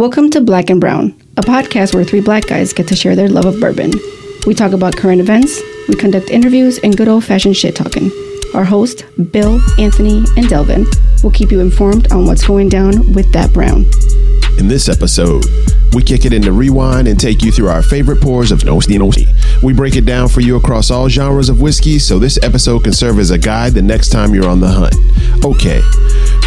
Welcome to Black and Brown, a podcast where three black guys get to share their love of bourbon. We talk about current events, we conduct interviews, and good old fashioned shit talking. Our host, Bill, Anthony, and Delvin, will keep you informed on what's going down with that brown. In this episode, we kick it into rewind and take you through our favorite pours of Nosty Nosty. We break it down for you across all genres of whiskey, so this episode can serve as a guide the next time you're on the hunt. Okay,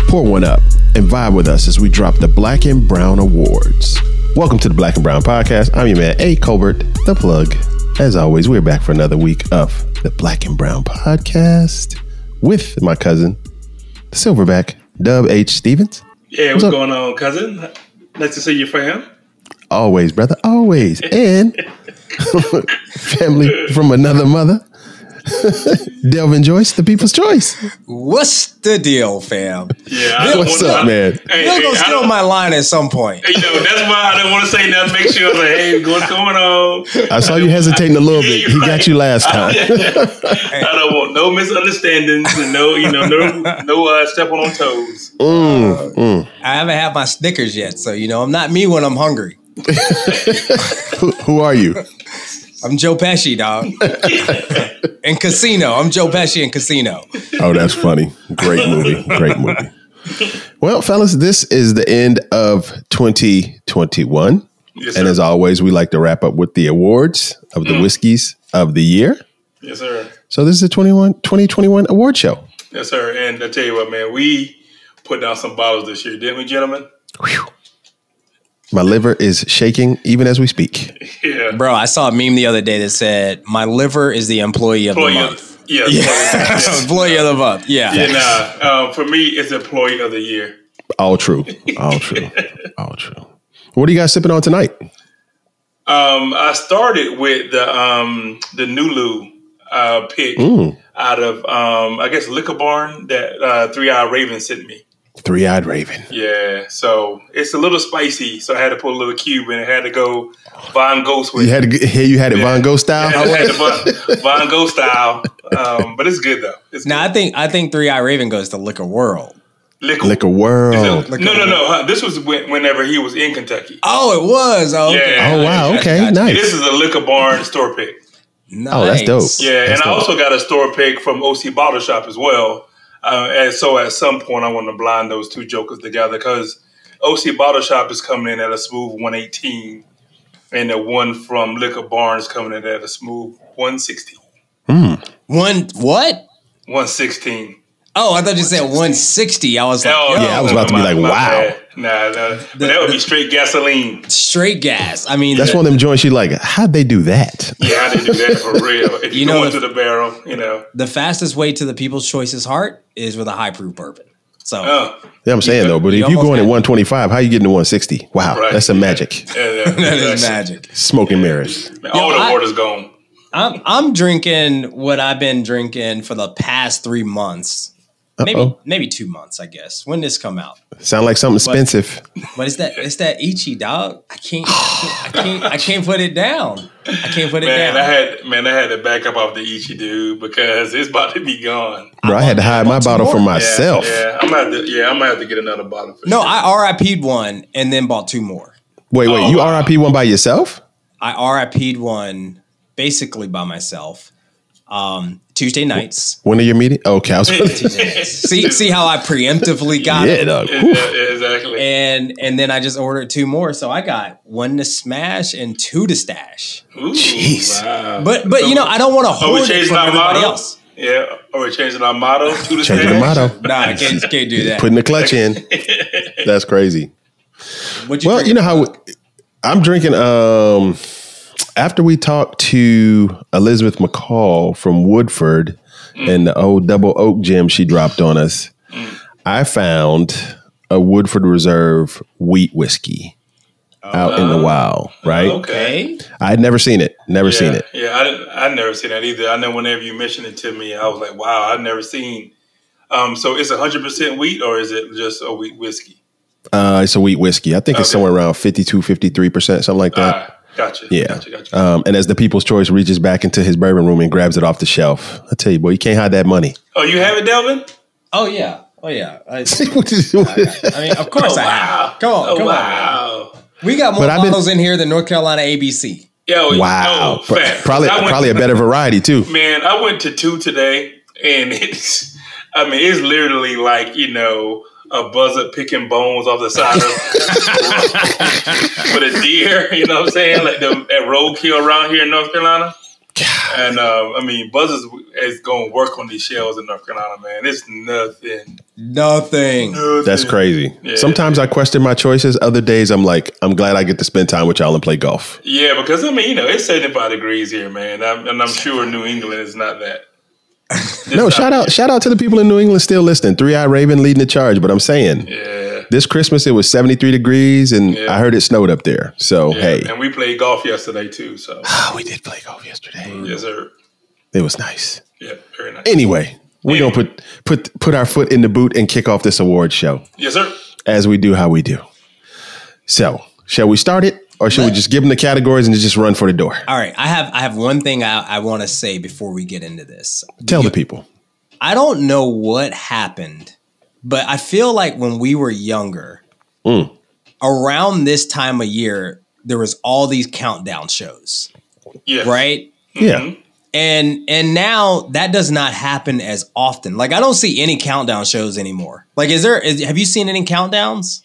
pour one up and vibe with us as we drop the Black and Brown Awards. Welcome to the Black and Brown Podcast. I'm your man, A. Colbert, the plug. As always, we're back for another week of the Black and Brown Podcast with my cousin, the Silverback, Dub H. Stevens. Yeah, What's what's, going on, cousin? Nice to see you, fam. Always, brother, always. And family from another mother. Delvin Joyce, the people's choice. What's the deal, fam? Yeah, I What's wanna- up, man? Hey, You're hey, gonna steal my line at some point. You know, that's why I didn't want to say nothing. Make sure I was like, "Hey, what's going on?" I saw you hesitating a little bit. He got you last time. I don't want no misunderstandings and no, you know, no, no uh, stepping on toes. Mm, mm. I haven't had my Snickers yet, so you know I'm not me when I'm hungry. Who, who are you? I'm Joe Pesci, dog. in Casino, I'm Joe Pesci in Casino. Oh, that's funny. Great movie. Great movie. Well, fellas, this is the end of 2021. Yes, And as always, we like to wrap up with the awards of the mm. whiskeys of the year. yes, sir. So this is the 21, 2021 award show. Yes, sir. And I tell you what, man, we put down some bottles this year, didn't we, gentlemen? Whew. My liver is shaking even as we speak. Yeah. Bro, I saw a meme the other day that said, My liver is the employee of Employee the of- month. yeah, Yeah. employee of the month. Yeah. Yeah, nah. Um, for me, it's employee of the year. All true. All true. All true. What are you guys sipping on tonight? Um, I started with the um the Nulu uh pick Mm. out of um I guess Liquor Barn that uh Three Eye Raven sent me. Three Eyed Raven. Yeah, so it's a little spicy, so I had to put a little cube in. it. had to go Von Ghost with. You had to get, here. You had it Yeah. Von Gogh style. I had the Von, Von Ghost style, um, but it's good though. It's Now I think I think Three Eyed Raven goes to Liquor World. liquor. Liquor No, World. no, no, no. huh, This was when, whenever he was in Kentucky. Oh, it was. Oh, okay. Yeah. Oh wow. Okay. gotcha. Nice. This is a Liquor Barn store pick. Nice. Oh, that's dope. Yeah, That's and I also got a store pick from OC Bottle Shop as well. Uh, and so at some point, I want to blind those two jokers together because OC Bottle Shop is coming in at a smooth 118, and the one from Liquor Barn's coming in at a smooth 116. One what? 116. Oh, I thought you said 160. I was like, yo, Yeah, I was about to be like, wow. Nah, nah, but that would be straight gasoline. straight gas. I mean, That's the- one of them joints. You like? How'd they do that? Yeah, I didn't do that for real. If you, You go know, into if- the barrel, you know. the fastest way to the people's choices heart is with a high proof bourbon. So Oh, Yeah, I'm saying though. But You if you almost going at 125, how you getting to 160? Wow, Right. that's some magic. yeah, yeah, that is exactly. magic. Smoking mirrors. Man, all Yo, the I- water's gone. I'm I'm drinking what I've been drinking for the past three months. Maybe Uh-oh. maybe two months, I guess. When this come out, Sound like something expensive. but it's that it's that Ichi dog. I can't I can't I can't put it down. I can't put it Man, down. I had man, I had to back up off the Ichi dude because it's about to be gone. Bro, I had to hide my bottle for more. Yeah, myself. Yeah, I'm gonna have to. Yeah, I'm gonna have to get another bottle. For no, sure. I RIP'd one and then bought two more. Wait, wait, Oh, you wow. RIP one by yourself? I RIP'd one basically by myself. Um, Tuesday nights. When are your meeting? Okay, I was. see see how I preemptively got yeah, it. dog. Yeah, Whew. exactly. And and then I just ordered two more. So I got one to smash and two to stash. Ooh, Jeez. wow. But but you know, I don't want to hold it changing from our everybody motto? else. Yeah, are we changing our motto to the Changing the motto. Nah, I can't, can't do that. Putting the clutch in. That's crazy. You Well, you know how I'm drinking. Um, after we talked to Elizabeth McCall from Woodford and the old double oak gem she dropped on us, I found a Woodford Reserve wheat whiskey out in the wild. Right? Okay. Okay. I had never seen it. Never Yeah, seen it. Yeah, I didn't. I never seen that either. I know whenever you mentioned it to me, I was like, "Wow, I've never seen." Um, so it's hundred percent wheat, or is it just a wheat whiskey? Uh, it's a wheat whiskey. I think it's somewhere around 52, 53%, something like that. Gotcha. Yeah. Gotcha. Gotcha. Um, and as the People's Choice reaches back into his bourbon room and grabs it off the shelf, I tell you, boy, you can't hide that money. oh, you have it, Delvin? Oh yeah. Oh yeah. I, What is- I mean, of course Oh, I wow. have. Come on. Oh, come on. man. wow. We got more But I've been- bottles in here than North Carolina ABC. Yo, Wow. oh, Pro- facts. probably I went- probably a better variety too. Man, I went to two today, and it's, I mean, it's literally like, you know, a buzzard picking bones off the side of with a deer, you know what I'm saying? Like the, that roadkill around here in North Carolina. And um, I mean, Buzzards is going to work on these shells in North Carolina, man. It's nothing. Nothing. nothing. That's crazy. Yeah. Sometimes I question my choices. Other days I'm like, I'm glad I get to spend time with y'all and play golf. Yeah, because I mean, you know, it's 75 degrees here, man. I'm, and I'm sure New England is not that. No, shout out, shout out to the people in New England still listening. Three Eye Raven leading the charge, but I'm saying Yeah. this Christmas it was 73 degrees and Yeah. I heard it snowed up there. So yeah. hey, And we played golf yesterday, too. So, oh, we did play golf yesterday. Mm. yes, sir. It was nice. Yeah, very nice. Anyway, we're gonna put put put our foot in the boot and kick off this award show Yes, sir. as we do how we do. So, shall we start it, or should we just give them the categories and just run for the door? All right, I have I have one thing I, I want to say before we get into this. Tell the people. I don't know what happened, but I feel like when we were younger, Mm. around this time of year, there was all these countdown shows, Yeah. right? Yeah. And and now that does not happen as often. Like I don't see any countdown shows anymore. Like is there is, have you seen any countdowns?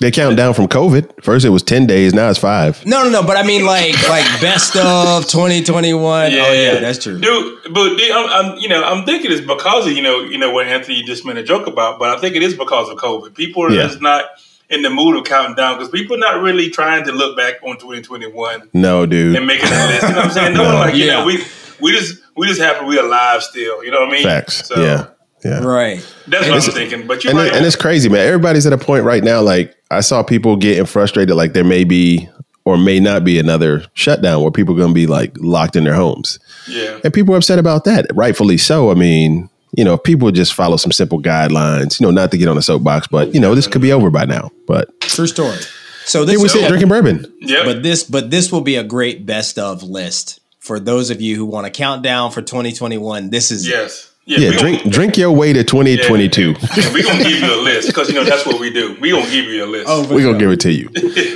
They count down from COVID. First it was 10 days, now it's five. No, no, no, but I mean like like best of 2021. Yeah, oh yeah, that's true. dude. But dude, I'm, I'm, you know, I'm thinking it's because of you know, you know what Anthony just made a joke about. But I think it is because of COVID. People are Yeah. just not in the mood of counting down because people are not really trying to look back on 2021 No, dude. and making a list. You know what I'm saying? No one like you know we we just we just happy we're alive still. You know what I mean? Facts. So yeah. Yeah. Right. that's what I'm thinking. But you're And, it- and it's crazy, man. Everybody's at a point right now. Like I saw people getting frustrated, like there may be or may not be another shutdown where people are going to be like locked in their homes, yeah. and people are upset about that. Rightfully so. I mean, you know, if people would just follow some simple guidelines, you know, not to get on a soapbox, but you know, this could be over by now. But True story. So this here we is drinking bourbon. Yeah. but this but this will be a great best of list for those of you who want to count down for 2021. This is yes. Yeah, we drink Gonna, drink your way to 2022. yeah, we gonna give you a list because you know that's what we do. We're gonna give you a list. Oh, We're gonna give it to you.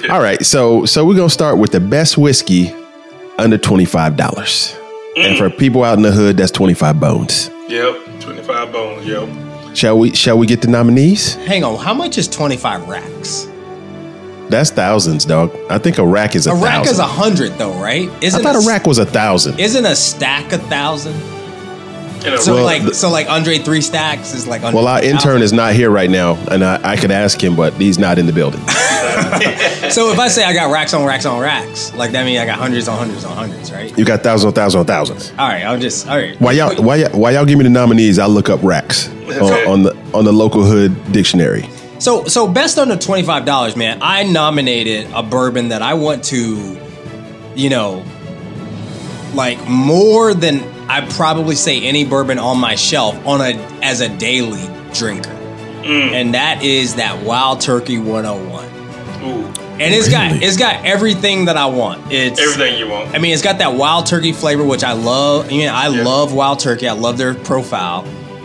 All right, so so we're gonna start with the best whiskey under twenty five dollars, and mm. for people out in the hood, that's twenty five bones. Yep. 25 bones. Yo. Shall we? Shall we get the nominees? Hang on, how much is 25 racks? That's thousands, dog. I think a rack is a, A rack is a hundred though, right? I Isn't thought a, a rack was a thousand. isn't a stack a thousand? In a So Well, like the- so like Andre three stacks is like under Well, our intern is not here right now, and I, I could ask him, but he's not in the building. So if I say I got racks on racks on racks, like that means I got hundreds on hundreds on hundreds, right? You got thousands on thousands on thousands. All right, I'll just all right. Why y'all? Why y'all, why y'all give me the nominees? I'll look up racks on, Okay. on the on the local hood dictionary. So so best under twenty five dollars, man. I nominated a bourbon that I want to, you know, like more than I probably say any bourbon on my shelf on a as a daily drinker, and that is that Wild Turkey one hundred one. Ooh, And it's got it's got everything that I want. It's everything you want. I mean, it's got that wild turkey flavor, which I love. I mean, I Yeah. love wild turkey. I love their profile.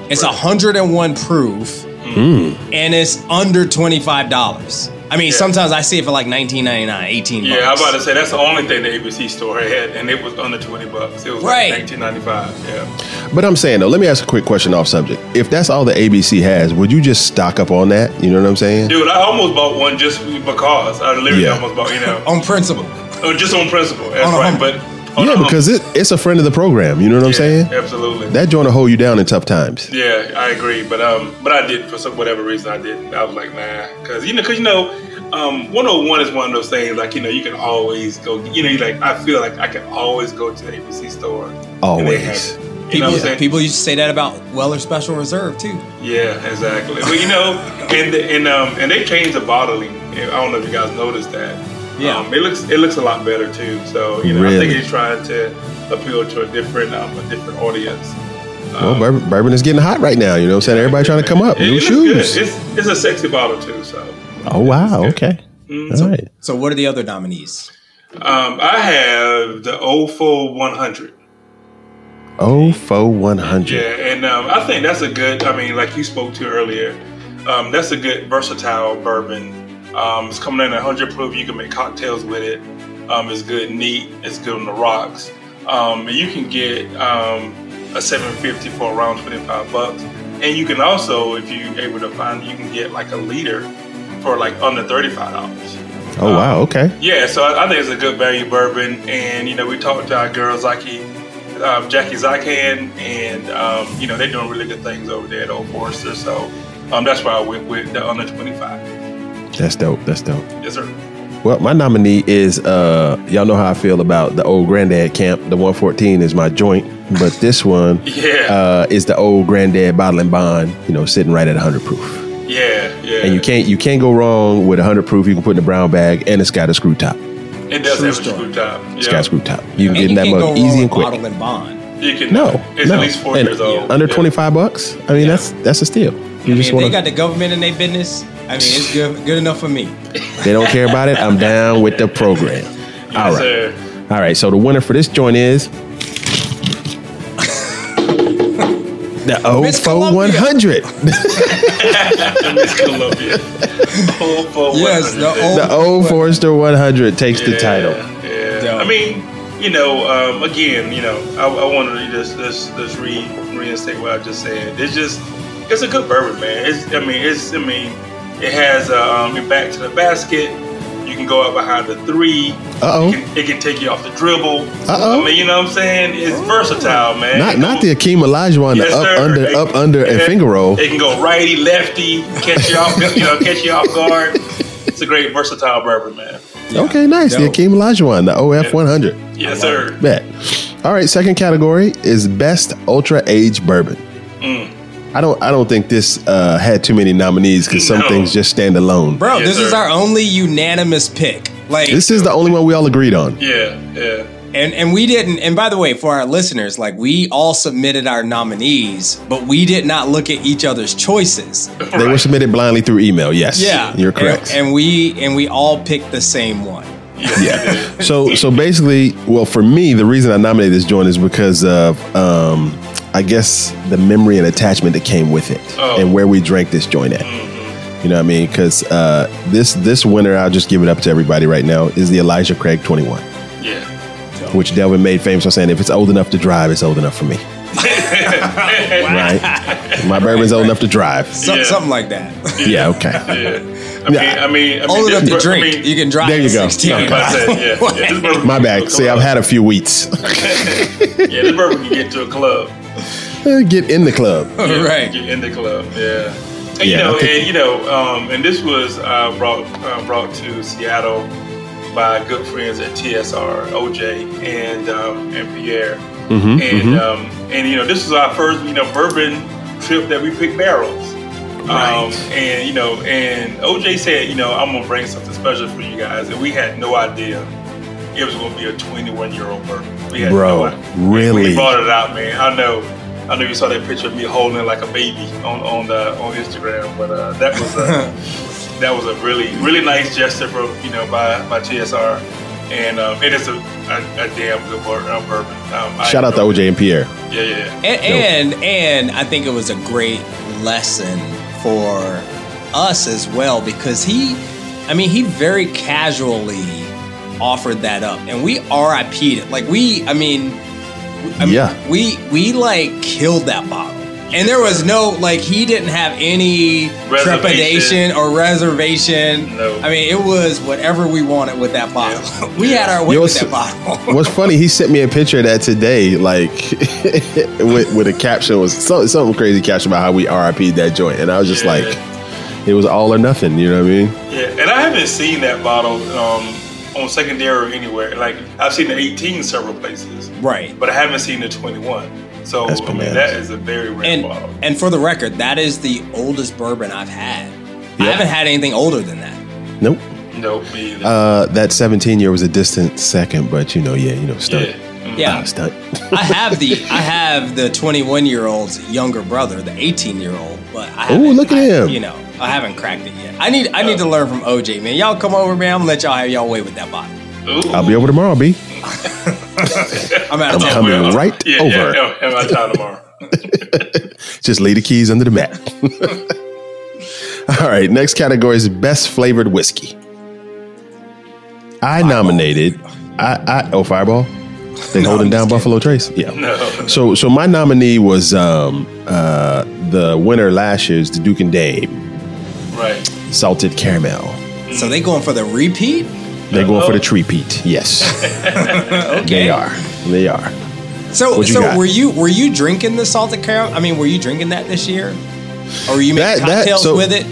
It's 101 proof, Hmm. and it's under $25. I mean, Yeah. sometimes I see it for like 19.99, 18 Yeah, I'm about to say that's the only thing the ABC store had, and it was under 20 bucks. It was Right. like 1995. Yeah. But I'm saying though, let me ask a quick question off subject. If that's all the ABC has, would you just stock up on that? You know what I'm saying? Dude, I almost bought one just because. I literally Yeah. almost bought, you know, On principle. oh, just on principle. That's On a right. humble. But on yeah, a because it, it's a friend of the program. You know what I'm saying? Absolutely. That joint will hold you down in tough times. Yeah, I agree, but um, but I did for some whatever reason I didn't. I was like, nah, because you know, because you know, um, 101 is one of those things like you know you can always go. You know, you like I feel like I can always go to the ABC store. and they have Always. You know People, what I'm saying? people used to say that about Weller Special Reserve, too. Yeah, exactly. But you know, and and um and they changed the bottling. I don't know if you guys noticed that. Yeah. Um, it looks it looks a lot better too. So you know, I think he's trying to appeal to a different um a different audience. Well, bourbon, bourbon is getting hot right now. You know what I'm saying? Everybody trying to come up. It, New it shoes. It's it's a sexy bottle too. So Oh wow. It's good. Okay. Mm, All right. So, what are the other nominees? Um, I have the Ofo 100. OFO 100. Yeah, and um, I think that's a good. I mean, like you spoke to earlier, um, that's a good versatile bourbon Um, it's coming in at 100 proof. You can make cocktails with it. Um, it's good, neat. It's good on the rocks. Um, and you can get um, a 750 for around 25 bucks. And you can also, if you're able to find, you can get like a liter for like under 35 dollars. Oh wow, okay. Yeah, so I, I think it's a good value bourbon. And you know, we talked to our girl Zaki, um, Jackie Zykan, and um, you know they're doing really good things over there at Old Forester. So um, that's why I went with the under 25. That's dope. That's dope. Yes, sir. Well, my nominee is uh y'all know how I feel about the old granddad camp. The 114 is my joint, but this one Yeah. uh is the old granddad bottle and bond, you know, sitting right at 100 proof. Yeah, yeah. And you can't you can't go wrong with 100 proof. You can put in a brown bag and it's got a screw top. It does True have a screw top. It's Yeah. got a screw top. You can And get in that can't mug easy and quick. Bottle and bond. You can. No, It's no. at least four And years old. Under Yeah. 25 bucks. I mean, Yeah. that's that's a steal. You I mean, just if they got the government in their business, I mean, it's good good enough for me. they don't care about it. I'm down with the program. Yes, All right. sir. All right, so the winner for this joint is the O Miss oh for Columbia. 100. Miss Columbia. Oh old for Yes, the old- The O Forester 100 takes the title. Yeah. I mean, you know, um, again, you know, I, I wanted to just just just re reinstate what I just said. It's just it's a good bourbon, man. It's I mean, it's I mean, it has um, your back to the basket. You can go out behind the three. Uh-oh. It can, it can take you off the dribble. Uh-oh. I mean, you know what I'm saying? It's versatile, man. Not not the Akeem Olajuwon, Yes, the up, sir. under, It- up, under, and finger roll. It can go righty, lefty, catch you off, you know, catch you off guard. It's a great versatile bourbon, man. Okay, nice. The Dope. Akeem Olajuwon, the OF 100. Yes, sir. Bet. All right, second category is best ultra age bourbon. Mm. I don't I don't think this uh, had too many nominees because some No. things just stand alone. Bro, Yes, this is our only unanimous pick. Like This is the only one we all agreed on. Yeah, yeah. and and we didn't and by the way, for our listeners, like we all submitted our nominees, but we did not look at each other's choices. They were submitted blindly through email. Yes. Yeah. You're correct. And, and we and we all picked the same one. Yeah. So so basically, well, for me, the reason I nominated this joint is because of um, I guess the memory and attachment that came with it, Oh. and where we drank this joint at. You know what I mean? Because uh, this this winner, I'll just give it up to everybody right now, is the Elijah Craig 21, Yeah. which Delvin made famous by saying, if it's old enough to drive, it's old enough for me. right? My bourbon's old enough to drive. So, Yeah. Something like that. Yeah. Okay. Yeah. I mean, Yeah. I mean, I mean, Old enough this to bur- drink. I mean, you can drive There you go. 16. Okay. I was about to say, yeah, yeah, this bourbon My can get bad. to a See, I've club. had a few wheats. Yeah, this bourbon can get to a club. Get in the club. Yeah, Right. Get in the club. Yeah. And, Yeah, you know, I think- and you know, um, and this was uh, brought uh, brought to Seattle by good friends at TSR, OJ and um, and Pierre, Mhm, and mhm. um, and you know, this was our first you know bourbon trip that we picked barrels. Um, and you know, and OJ said, you know, I'm gonna bring something special for you guys, and we had no idea it was gonna be a 21 year old bourbon. We had Bro, no really? We brought it out, man. I know. I know you saw that picture of me holding it like a baby on on the on Instagram, but uh, that was a, that was a really really nice gesture from you know by by TSR, and um, it is a, a, a damn good bourbon. Uh. Um, Shout out to OJ and Pierre. Yeah, yeah, yeah. And, and and I think it was a great lesson for us as well because he, I mean, he very casually offered that up, and we RIP'd it. Like we, I mean, I mean, Yeah. we we like killed that bottle. And there was no like he didn't have any trepidation or reservation. No. I mean it was whatever we wanted with that bottle. we had our way Yo, with that bottle. What's funny, he sent me a picture of that today, like with, with a caption was some, something crazy caption about how we RIP'd that joint, and I was just Yeah. like, it was all or nothing. You know what I mean? Yeah, and I haven't seen that bottle um, on secondary or anywhere. Like I've seen the 18 several places, right. but I haven't seen the 21. So That's I mean, bananas. that is a very rare and bottle. and for the record, that is the oldest bourbon I've had. I haven't had anything older than that. Nope. Nope. me either. Uh, that 17 year was a distant second, but you know, yeah, you know, stunt. yeah. Mm. Yeah, Stunt. I have the I have the 21 year old's younger brother, the 18 year old, but I Ooh, haven't, look at I- him. You know, I haven't cracked it yet. I need I need to learn from OJ, man. Y'all come over, man. I'm gonna let y'all have y'all way with that bottle. Ooh. I'll be over tomorrow, B. I'm out I'm of town. coming Well, right yeah, over. Yeah, yeah, I'm out of town tomorrow. Just lay the keys under the mat. All right, next category is best flavored whiskey. I nominated. I, I oh Fireball. They No, holding down just Buffalo Trace. Yeah. No. So so my nominee was um uh the winner last year's the Duke and Dame Right. salted caramel. So they going for the repeat? They're going for the Oh. tree peat. Yes, Okay. they are. They are. So, What you so got? were you were you drinking the salted caramel? I mean, were you drinking that this year, or were you making That- that- cocktails so- with it?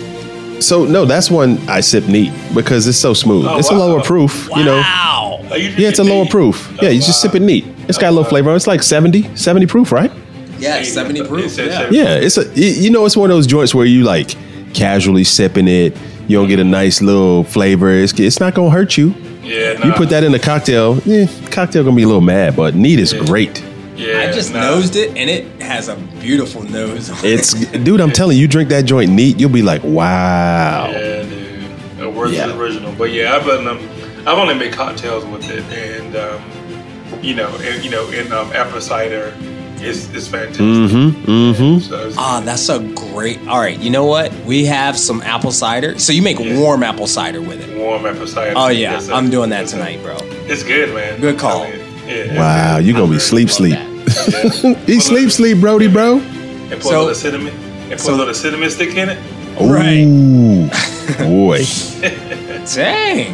So no, that's one I sip neat because it's so smooth. Oh, it's a wow. lower proof, you know. Wow. Are you Yeah, it's a drinking lower neat? proof. Oh, Yeah, you just sip it neat. It's got a little wow. flavor. It's like 70, 70 proof, right? Yeah, seventy proof. It's- it's- Yeah. Yeah, it's a you you know it's one of those joints where you like casually sipping it. You don't get a nice little flavor. It's, it's not gonna hurt you. Yeah. You put that in a cocktail, yeah, cocktail gonna be a little mad, but neat is great. Yeah. I just nah. nosed it, and it has a beautiful nose. on It's it. dude, I'm telling you, you drink that joint neat, you'll be like, wow. Yeah, dude. The worst Yeah. is original. But yeah, I've been um, I've only made cocktails with it, and um, you know, and you know, in um, apple cider, is is fantastic. Mm-hmm. Mm-hmm. So it's- Ah, that's a great. All right, you know what? We have some apple cider. So you make Yeah. warm apple cider with it. warm apple cider. Oh yeah, Yes. I'm doing that Yes, tonight, bro. It's good, man. Good call. I'm telling you. Yeah. Wow, you gonna be sleep sleep. Yeah. He sleep sleep, Brody, bro. And put So- a little cinnamon. And put so- a little cinnamon stick in it. Right. Ooh, boy. Dang.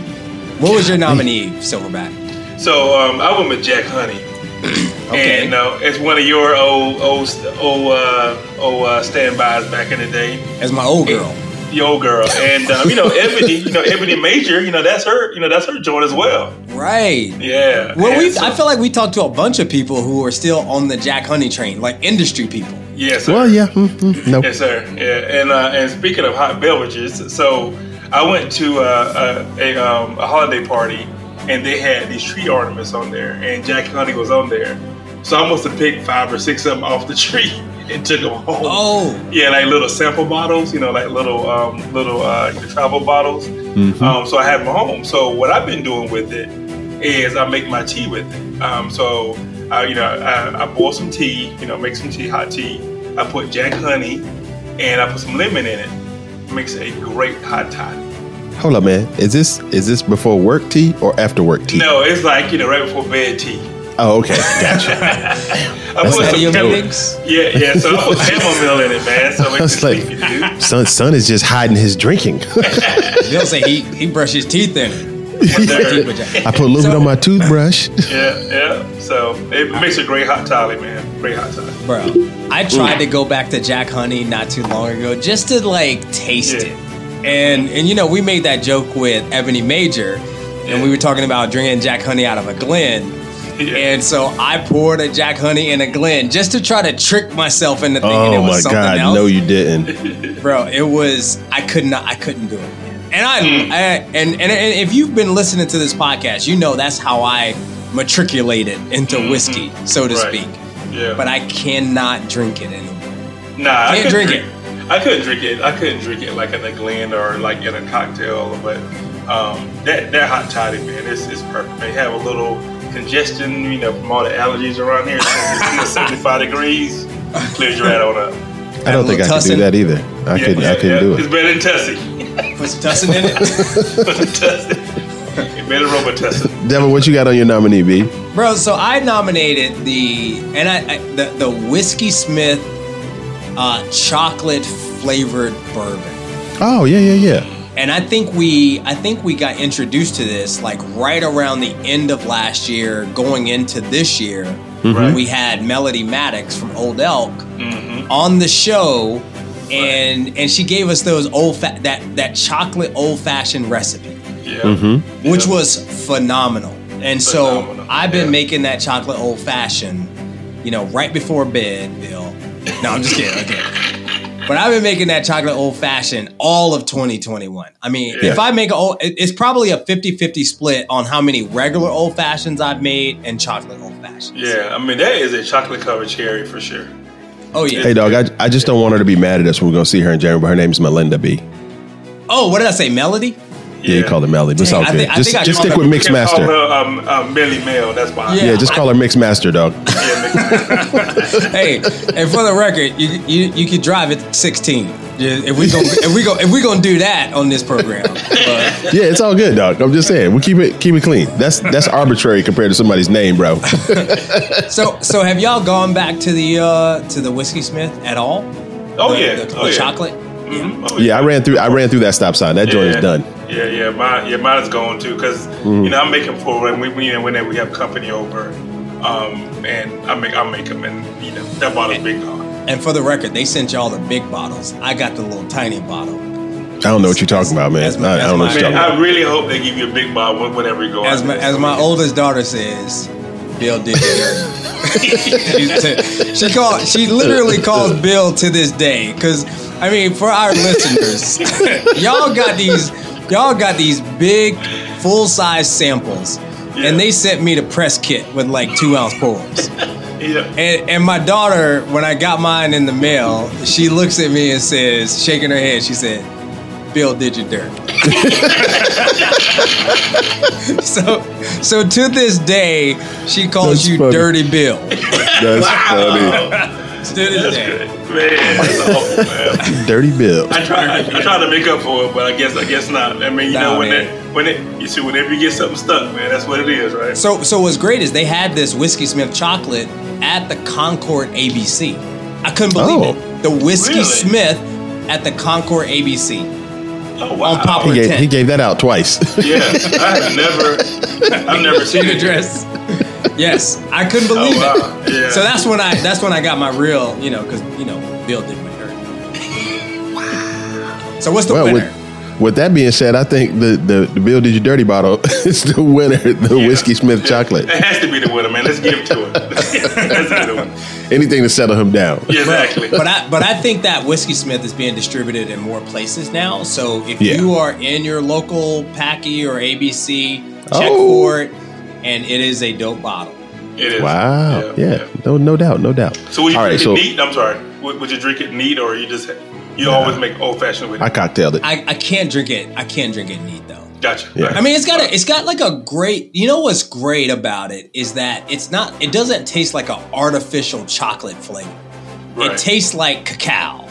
What was your nominee, Silverback? So um, I went with Jack Honey. Okay. And uh, it's one of your old old old uh, old uh, standbys back in the day. As my old girl. Your old girl, and um, you know Ebony, you know Ebony Major, you know that's her, you know that's her joint as well. Right. Yeah. Well, we so- I feel like we talked to a bunch of people who are still on the Jack Honey train, like industry people. Yes. Sir. Well, yeah. mm, mm, no. Yes, sir. Yeah, and uh, and speaking of hot beverages, so I went to uh, a a, um, a holiday party, and they had these tree ornaments on there, and Jack Honey was on there. So I must have picked five or six of them off the tree and took them home. Oh. Yeah, like little sample bottles, you know, like little um, little uh, travel bottles. Um, so I have them home. So what I've been doing with it is I make my tea with it. Um, so I, you know, I, I boil some tea, you know, make some tea, hot tea. I put Jack honey, and I put some lemon in it. Makes a great hot toddy. Hold up, man. Is this is this before work tea or after work tea? No, it's like you know, right before bed tea. Oh, okay. Gotcha. I That's put like some your pepper- Yeah, yeah. So I put chamomile in it, man. So it I makes was like, son, son is just hiding his drinking. They'll say he he brushed his teeth in it. I put a little bit on my toothbrush. Yeah, yeah. So it makes a great hot toddy, man. Great hot toddy. Bro, I tried to go back to Jack Honey not too long ago just to like taste Yeah. it. And and you know, we made that joke with Ebony Major and we were talking about drinking Jack Honey out of a Glen. Yeah. And so I poured a Jack Honey in a Glen just to try to trick myself into thinking it Oh was my something god, else. no, you didn't. Bro, it was I could not I couldn't do it. And I, Hmm. I and, and and if you've been listening to this podcast, you know that's how I matriculated into whiskey, so to Mm-hmm. Right. speak. Yeah. But I cannot drink it anymore. Nah, I Can't couldn't drink I couldn't drink it. I couldn't drink it like in a Glen or like in a cocktail. But um, that that hot toddy, man, it's, it's perfect. They have a little congestion, you know, from all the allergies around here. It's 75 degrees, clears your right on up. I don't think I could do that either. I Yeah, couldn't. yeah, I couldn't yeah. do it. It's better than Tussie. Put some tussin in it. Put some Tussie. It better rub a Tussie. Delvin, what you got on your nominee, B? Bro, so I nominated the and I, I the the whiskey Smith uh, chocolate flavored bourbon. Oh yeah, yeah, yeah. And I think we I think we got introduced to this like right around the end of last year, going into this year. Right. We had Melody Maddox from Old Elk Mm-hmm. on the show, and and she gave us those old fa- that that chocolate old fashioned recipe, Yeah. Mm-hmm. which Yeah. was phenomenal. And so I've been yeah. making that chocolate old fashioned, you know, right before bed, Bill. No, I'm just kidding. Okay. But I've been making that chocolate old fashioned all of 2021. I mean, Yeah. if I make a old, it's probably a 50 50 split on how many regular old fashions I've made and chocolate old fashions. Yeah, I mean that is a chocolate covered cherry for sure. Oh, yeah. Hey, dog. I, I just don't want her to be mad at us when we're gonna see her in January. But her name's Melinda B. Oh, what did I say? Melody? Yeah, you called her Melly. but it's all good. think- just just stick with Mixed You can call Master. her, um, um, Millie Mel. That's fine. Yeah. Yeah, just call her Mixed Master, dog. Yeah, Mixed Master. hey, and for the record, you, you you could drive at 16. Yeah, if we gonna if we go if we gonna do that on this program, but Yeah, it's all good, dog. I'm just saying, we keep it keep it clean. That's that's arbitrary compared to somebody's name, bro. so so have y'all gone back to the uh to the whiskey smith at all? Oh The- yeah, the, oh the yeah. chocolate. Mhm. Oh, yeah, I ran through I ran through that stop sign. That joint yeah. is done. Yeah, yeah, mine, yeah, mine is going too because Mm-hmm. you know I make them for when we, we you know, whenever we have company over, um, and I make I make them and you know that bottle's big dog. And for the record, they sent y'all the big bottles. I got the little tiny bottle. I don't know what you're talking about, man. My- I, I don't know what you're Man, talking I really hope they give you a big bottle whenever you go. As out my as my oldest daughter says, Bill did you dirty. she, she called. She literally calls Bill to this day because I mean, for our listeners, y'all got these y'all got these big full size samples, Yeah. and they sent me the press kit with like two ounce pours. yeah. And, and my daughter, when I got mine in the mail, she looks at me and says, shaking her head, she said, Bill did you dirt. so so to this day, she calls That's you funny. Dirty Bill. That's funny. To this That's day. good, man. That's awful, man. Dirty Bill. I try, I, I try to make up for it, but I guess, I guess not. I mean, you Nah, know, when man. it, when it, you see, whenever you get something stuck, man, that's what it is, right? So so what's great is they had this Whiskey Smith chocolate at the Concord ABC. I couldn't believe Oh. it. The Whiskey Really? Smith at the Concord ABC Oh wow. on Poplar He gave, 10. he gave that out twice. Yeah, I have never, I've never seen Street it. address. Yes, I couldn't oh, believe Oh, wow. it. Yeah. So that's when I that's when I got my real, you know, because you know Bill did my dirt. So what's the well, winner? with, with that being said, I think the, the, the Bill Did You Dirty bottle is the winner, the Yeah. Whiskey Smith Yeah. chocolate. It has to be the winner, man. Let's give it to him. It to him. Anything to settle him down. Yeah, exactly. but I but I think that Whiskey Smith is being distributed in more places now. So if Yeah. you are in your local Packy or ABC, check Oh. for it, and it is a dope bottle. It is. Wow. Yeah. No, no doubt. No doubt. So would you All right. drink So it neat? I'm sorry. Would, would you drink it neat, or you just you always make old fashioned with it? I cocktailed it. I, I can't drink it. I can't drink it neat though. gotcha. Yeah. Right. I mean, it's got a, it's got like a great. You know what's great about it is that it's not. It doesn't taste like an artificial chocolate flavor. Right. It tastes like cacao.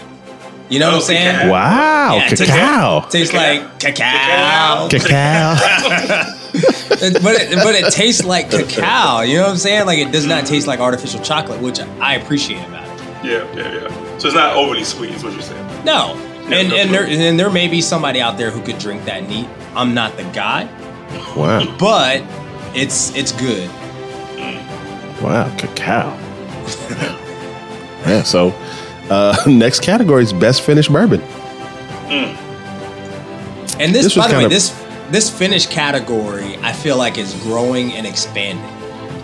You know Oh, what I'm oh, saying? cacao. wow. Yeah, it tastes- cacao. Tastes like cacao. Cacao. It- but it, but it tastes like cacao. You know what I'm saying? Like it does not taste like artificial chocolate, which I appreciate about it. yeah, yeah, yeah. So it's not overly sweet, is what you're saying. No, Yeah, and no and there and there may be somebody out there who could drink that neat. I'm not the guy, wow. but it's it's good. Wow. Cacao. yeah. So, uh, next category is best finished bourbon. And this, This by the way, of- this this finish category, I feel like is growing and expanding.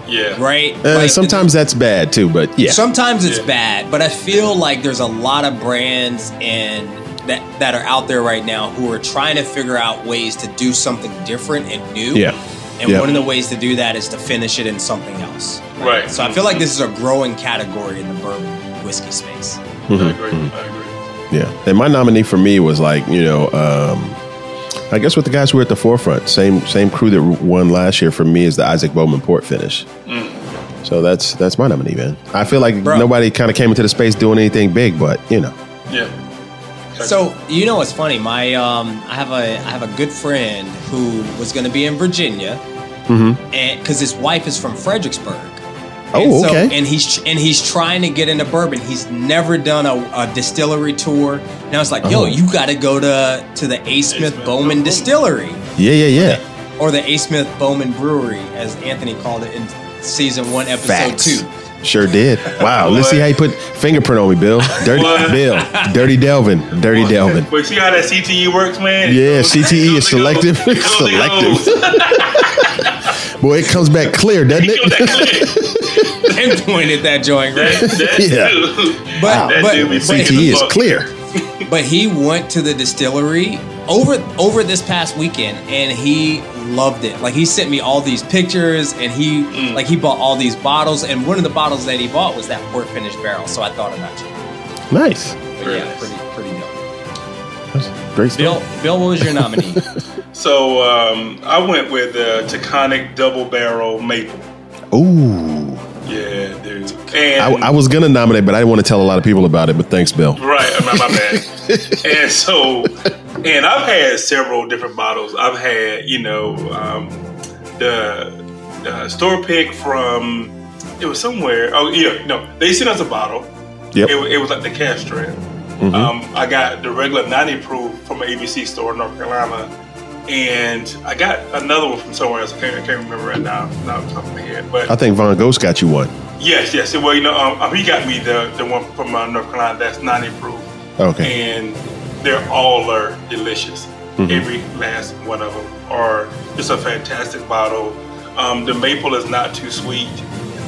Yeah. Right? Uh, Like, sometimes that's bad too, but yeah. Sometimes it's Yeah. bad, but I feel like there's a lot of brands and that that are out there right now who are trying to figure out ways to do something different and new. Yeah. And Yeah. one of the ways to do that is to finish it in something else. Right. So I feel like this is a growing category in the bourbon whiskey space. I Mm-hmm. agree. I agree. Yeah, and my nominee for me was like you know, um, I guess with the guys who were at the forefront, same same crew that won last year for me is the Isaac Bowman Port finish. So that's that's my nominee, man. I feel like Bro. nobody kind of came into the space doing anything big, but you know, Yeah. So you know what's funny? My um, I have a I have a good friend who was going to be in Virginia, and because his wife is from Fredericksburg. Oh, And so- okay. And he's and he's trying to get into bourbon. He's never done a, a distillery tour. Now it's like, yo, Oh. you got to go to to the A. Smith Smith Bowman Bowman. Distillery yeah, yeah, yeah. or the A. Smith Bowman Brewery, as Anthony called it in season one, episode Facts. two. Sure did. Wow. Let's see how you put fingerprint on me, Bill. Dirty What? Bill. Dirty Delvin. Dirty Delvin. But see how that CTE works, man? Yeah, CTE is selective. goes- it goes- it Selective. goes. Boy, it comes back clear, doesn't It goes it? that clear. Pinpointed that joint, right? That, that Yeah. dude. But- that but- dude but freaking CTE is clear. but he went to the distillery over over this past weekend and he loved it like he sent me all these pictures and he Mm. like he bought all these bottles and one of the bottles that he bought was that port finish barrel so i thought about you Nice. but Very yeah nice. pretty pretty dope That's great stuff. bill bill what was your nominee So um, I went with uh, Taconic Double Barrel Maple. Ooh. Yeah, dude. And I, I was gonna nominate, but I didn't want to tell a lot of people about it. But thanks, Bill. Right, my, my bad. and so, and I've had several different bottles. I've had, you know, um, the, the store pick from it was somewhere. Oh yeah, no, they sent us a bottle. Yep. It, it was like the cask strength. Um, I got the regular 90 proof from an ABC store in North Carolina, and I got another one from somewhere else. I can't, I can't remember right now, not off the top of my head. But I think Von Ghost got you one. yes, yes. Well, you know, um, um, he got me the the one from uh, North Carolina that's 90 proof Okay. and they're all are delicious. Every last one of them are just a fantastic bottle. Um, the maple is not too sweet.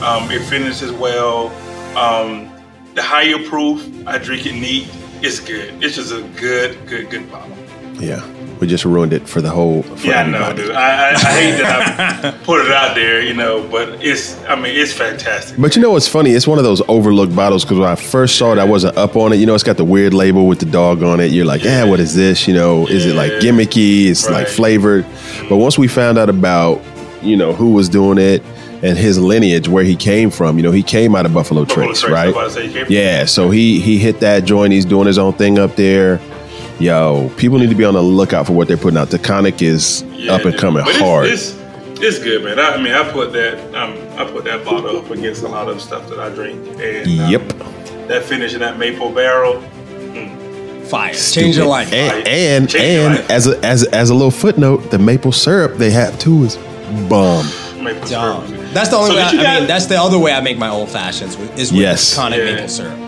Um, it finishes well. Um, the higher proof, I drink it neat. It's good. It's just a good, good, good bottle. Yeah. We just ruined it for the whole. For Yeah, I know, dude. I, I, I hate that I put it out there, you know, but it's. I mean, it's fantastic. But you know what's funny? It's one of those overlooked bottles because when I first saw it, I wasn't up on it. You know, it's got the weird label with the dog on it. You're like, yeah, what is this? You know, is it like gimmicky? It's like flavored. But once we found out about, you know, who was doing it and his lineage, where he came from, you know, he came out of Buffalo, Buffalo Trace, right? was about to say, he came from- Yeah, so he he hit that joint. He's doing his own thing up there. Yo, people need to be on the lookout for what they're putting out. Taconic is Yeah, up and dude. coming it's- hard. It's, it's, good, man. I, I mean, I put that um, I put that bottle up against a lot of stuff that I drink. And um, Yep. that finish in that maple barrel. Fire. Change your life. And and, Change and life. as a as a- as a little footnote, the maple syrup they have too is bomb. Maple Dumb. syrup. That's the only So way. I, you I mean, that's the other way I make my old fashions is with Yes. tonic Yeah. maple syrup.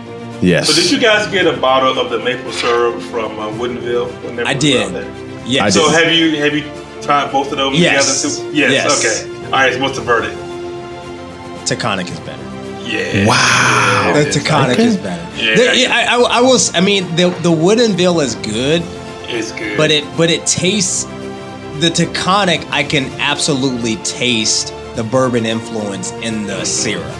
Yes. So did you guys get a bottle of the maple syrup from uh, Woodinville? when they I were did. out there? Yeah. I So have you have you tried both of those Yes. together? Too? Yes. Yes. Okay. All right. So what's the verdict? Taconic is better. Yeah. Wow. The Taconic Okay. is better. Yeah. The- yeah, I, I, I will. s- I mean, the the Woodinville is good, It's good. but it but it tastes. The Taconic, I can absolutely taste the bourbon influence in the syrup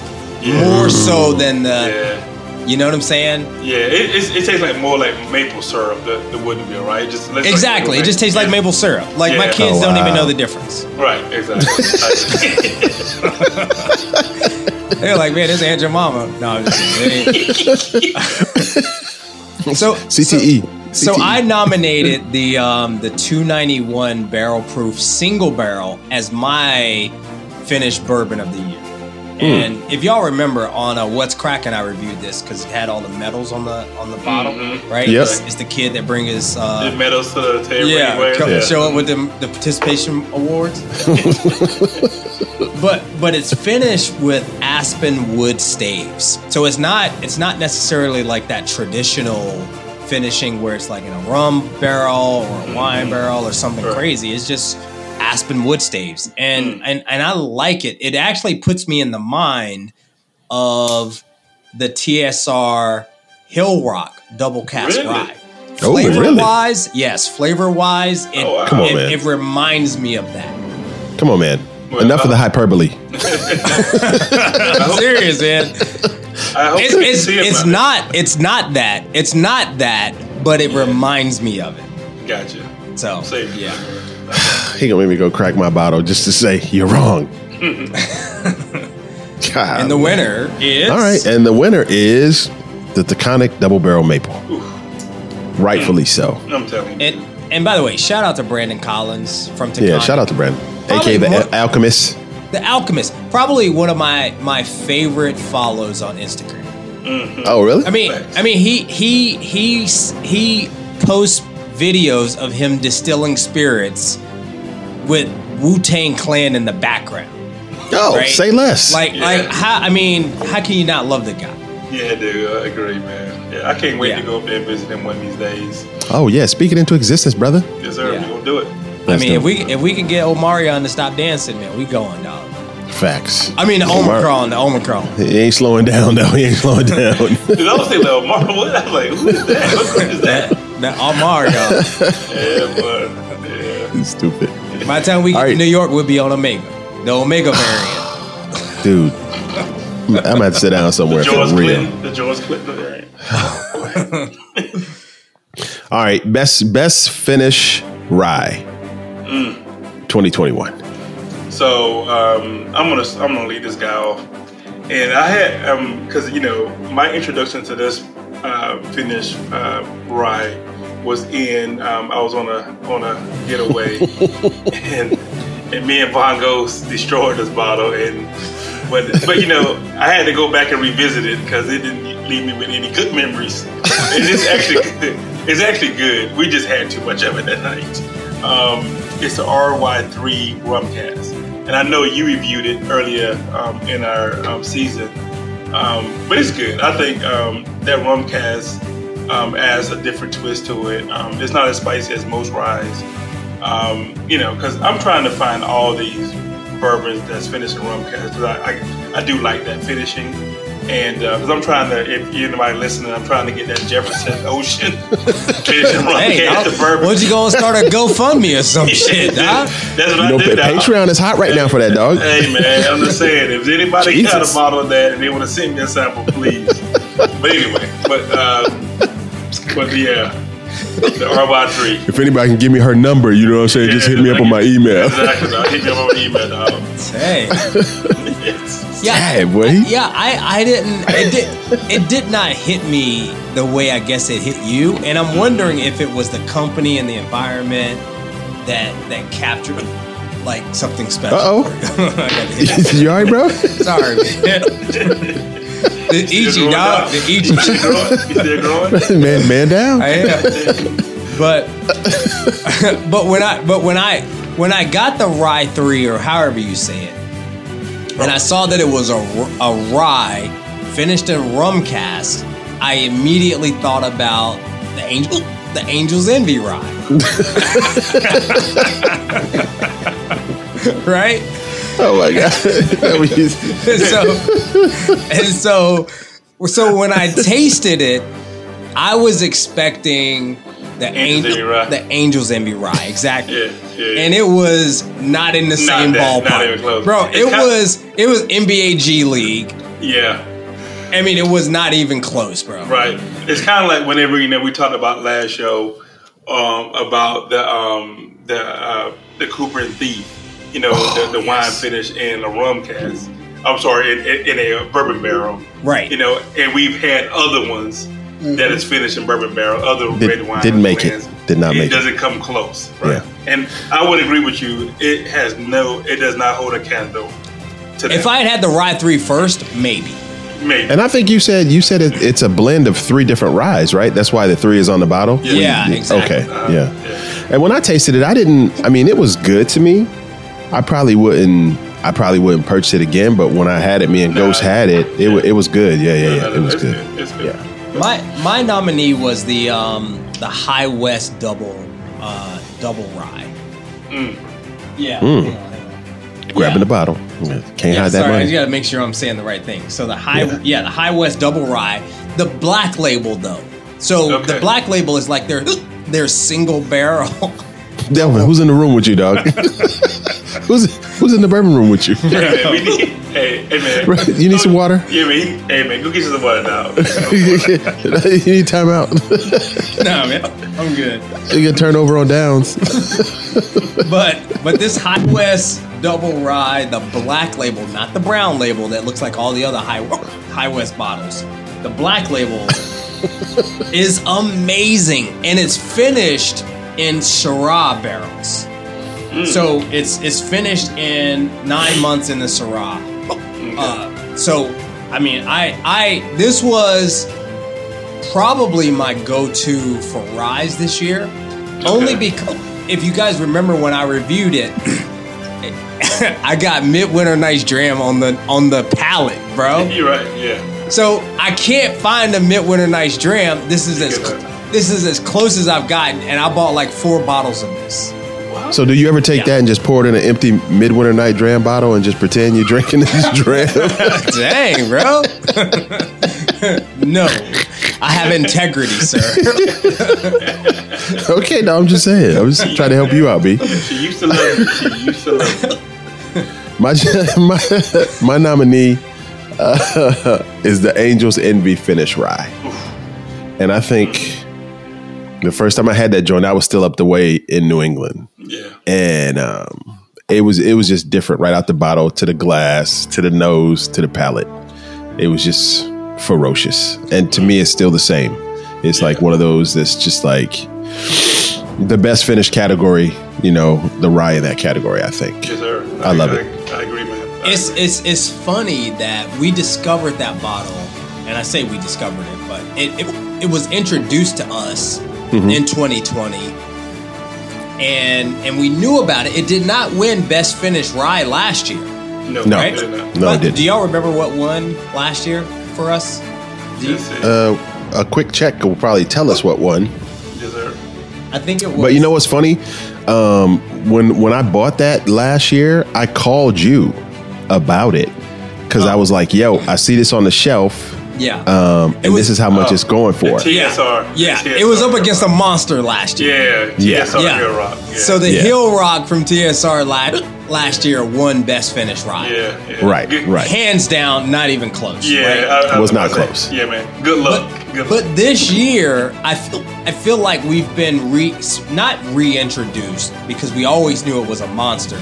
more so than the. Yeah. You know what I'm saying? Yeah. It, it, it tastes like more like maple syrup, the, the Woodinville, right? It just looks like Exactly. It just tastes like yeah. maple syrup. Like my kids Oh, don't even know the difference. Right. Exactly. They're like, man, this ain't your mama. No, I'm just kidding. So CTE. So CTE. I nominated the um, the 291 barrel proof single barrel as my finished bourbon of the year. And if y'all remember on uh, What's Cracking, I reviewed this because it had all the medals on the on the bottom, Mhm. right? Yep. It's, it's the kid that brings his the uh, medals to the table. yeah, anyway. come Yeah. show up with the, the participation awards. but but it's finished with aspen wood staves, so it's not it's not necessarily like that traditional finishing where it's like in a rum barrel or a wine barrel or something Right. crazy. It's just aspen wood staves, and Mm. and and I like it. It actually puts me in the mind of the TSR Hill Rock double cask Really? rye. Oh, flavor really? wise, yes, flavor wise, it, Oh, wow. Come on, it, man. it reminds me of that. Come on, man. Well, Enough of the hyperbole. I'm serious, man. I hope It's it's, see it, it's man. not it's not that it's not that, but it reminds me of it. Gotcha. So Same. yeah, He gonna make me go crack my bottle just to say you're wrong. God. and the winner is All right, and the winner is the Taconic Double Barrel Maple. Rightfully so. Mm. I'm telling you. And and by the way, shout out to Brandon Collins from Taconic. Yeah, shout out to Brandon, Probably aka the more- Al- Alchemist. the Alchemist. Probably one of my my favorite follows on Instagram. Mm-hmm. Oh, really? I mean, Thanks. I mean, he he he he posts videos of him distilling spirits with Wu Tang Clan in the background. oh, right? say less. Like, Yeah. like how? I mean, how can you not love the guy? Yeah, dude. I agree, man. Yeah, I can't wait Yeah. to go up there and visit him one of these days. oh yeah, speak it into existence, brother. Yes, sir. Yeah. We're gonna do it. I mean, if we if we can get Omarion to stop dancing, man, we going dog. Facts. I mean, the Omar- Omicron, the Omicron. He ain't slowing down though. He ain't slowing down. Dude, I was thinking, like, Marlon, what? I was like, who is that? What group is That that? that Omarion. yeah, but yeah. He's stupid, By the time we get All to right. New York, we'll be on Omega, the Omega variant. dude. I'm gonna have to sit down somewhere George for real. Clinton, the George Clinton. Right. All right, best best finish rye. 2021. So um, I'm gonna I'm gonna lead this guy off, and I had because you know my introduction to this uh, finish uh, rye was in um, I was on a on a getaway. And and me and Von Ghost destroyed this bottle and but but you know I had to go back and revisit it because it didn't leave me with any good memories. And it's actually it's actually good. We just had too much of it that night. Um, it's the RY3 rum cask. And I know you reviewed it earlier um, in our um, season. Um, but it's good. I think um, that rum cask um, adds a different twist to it. Um, it's not as spicy as most ryes. Um, you know, because I'm trying to find all these bourbons that's finished in rum cask. Because I, I, I, do like that finishing. And because uh, I'm trying to, if anybody listening, I'm trying to get that Jefferson Ocean finishing rum hey, cast bourbon. What'd you go and start a GoFundMe or some shit, dog? That's what You I know, did. dog. Patreon is hot right now for that dog. Hey man, I'm just saying, if anybody got a bottle of that and they want to send me a sample, please. but anyway, but uh, but yeah, the RY3. If anybody can give me her number, you know what I'm saying, just hit me up on my email. Exactly, dog. hit me up on my email, dog. Hey. It's- Yeah, Dang, boy. yeah. I, I didn't. It did. It did not hit me the way I guess it hit you, and I'm wondering if it was the company and the environment that that captured like something special. Uh-oh. I you all right, bro? Sorry, man. The Still Ichi dog. up. The You Ichi. still growing? Growing? man, man down. I am. But but when I but when I when I got the rye three or however you say it, and I saw that it was a, a rye finished in rum cask, I immediately thought about the angel the Angel's Envy rye. right? Oh my god. That was- and so and so so when I tasted it, I was expecting the Angel's angel, Envy rye. the Angel's Envy rye, exactly. Yeah, yeah, yeah. And it was not in the same that, not ballpark, even close. bro. It's It kind- was it was NBA G League. Yeah, I mean, it was not even close, bro. right. It's kind of like whenever you know we talked about last show um, about the um, the uh, the Cooper and Thief. You know, Oh, the, the wine finish in a rum cask. I'm sorry, in, in, in a bourbon barrel. Right. You know, and we've had other ones that is finished in bourbon barrel, other Did- red wine. didn't make it. Did not it make it. doesn't come close. Right. Yeah. And I would agree with you. It has no. It does not hold a candle to that. If I had had the rye three first, maybe. maybe. And I think you said you said it, it's a blend of three different ryes, right? That's why the three is on the bottle. Yeah, exactly. Okay, Uh, yeah. yeah. And when I tasted it, I didn't. I mean, it was good to me. I probably wouldn't. I probably wouldn't purchase it again. But when I had it, me and Nah, Ghost had it. It, wa- yeah. it was good. Yeah, yeah, yeah. no, no, It was it's good. It's good. Yeah. My my nominee was the um the High West double uh double rye. Mm. Yeah. Grabbing Yeah. the bottle. Yeah, Can't Yeah, hide that sorry, I money. just gotta make sure I'm saying the right thing. So the high, Yeah. yeah, the High West Double Rye, the black label though. So Okay. the black label is like their their single barrel. Delvin, who's in the room with you, dog? who's who's in the bourbon room with you? Hey, man, need, hey, hey, man. You need some water? Yeah, man. Hey, man, go get you some water now. you need time out. no, man, I'm good. you get turned over on downs. But but this High West Double Rye, the black label, not the brown label that looks like all the other High High West bottles. The black label is amazing, and it's finished in Syrah barrels. So it's it's finished in nine months in the Syrah. Uh, so I mean, I I this was probably my go-to for ryes this year, only because if you guys remember when I reviewed it, I got Midwinter Night's Dram on the on the palate, bro. You're right. Yeah. So I can't find a Midwinter Night's Dram. This is as this is as close as I've gotten, and I bought like four bottles of this. So do you ever take Yeah. that and just pour it in an empty midwinter night dram bottle and just pretend you're drinking this dram? Dang, bro. no, I have integrity, sir. okay, no, I'm just saying. I'm just trying to help you out, B. She used to love you. She used to love you. My my, my nominee uh, is the Angels Envy Finish Rye, and I think the first time I had that joint, I was still up the way in New England, Yeah. and um, it was it was just different right out the bottle to the glass to the nose to the palate. it was just ferocious. And to me, it's still the same. It's like one of those that's just like the best finished category. You know, the rye in that category. I think. Yes, sir. I love I, it. I, agree, man. I It's agree. it's it's funny that we discovered that bottle, and I say we discovered it, but it it, it was introduced to us Mm-hmm. in 2020, and and we knew about it. It did not win best finish rye last year, no, No. I right? did. No, it didn't. Do y'all remember what won last year for us? Do you- Yes, sir. Uh, a quick check will probably tell us what won. yes. I think it was. But you know what's funny? Um, when when I bought that last year, I called you about it because I was like, "Yo, I see this on the shelf, yeah, um, and was- this is how much oh, it's going for." the yeah, TSR. yeah. TSR. It was up against a monster last year. Yeah, Yeah. TSR Yeah. Hillrock. Yeah. So the Yeah. Hillrock from TSR last last year won best finish rye. yeah, yeah. Right, Good- right. hands down, not even close. Yeah, right? I- I Was not about to say, close. Yeah, man. Good luck. Good luck. But this year, I feel I feel like we've been re not reintroduced because we always knew it was a monster.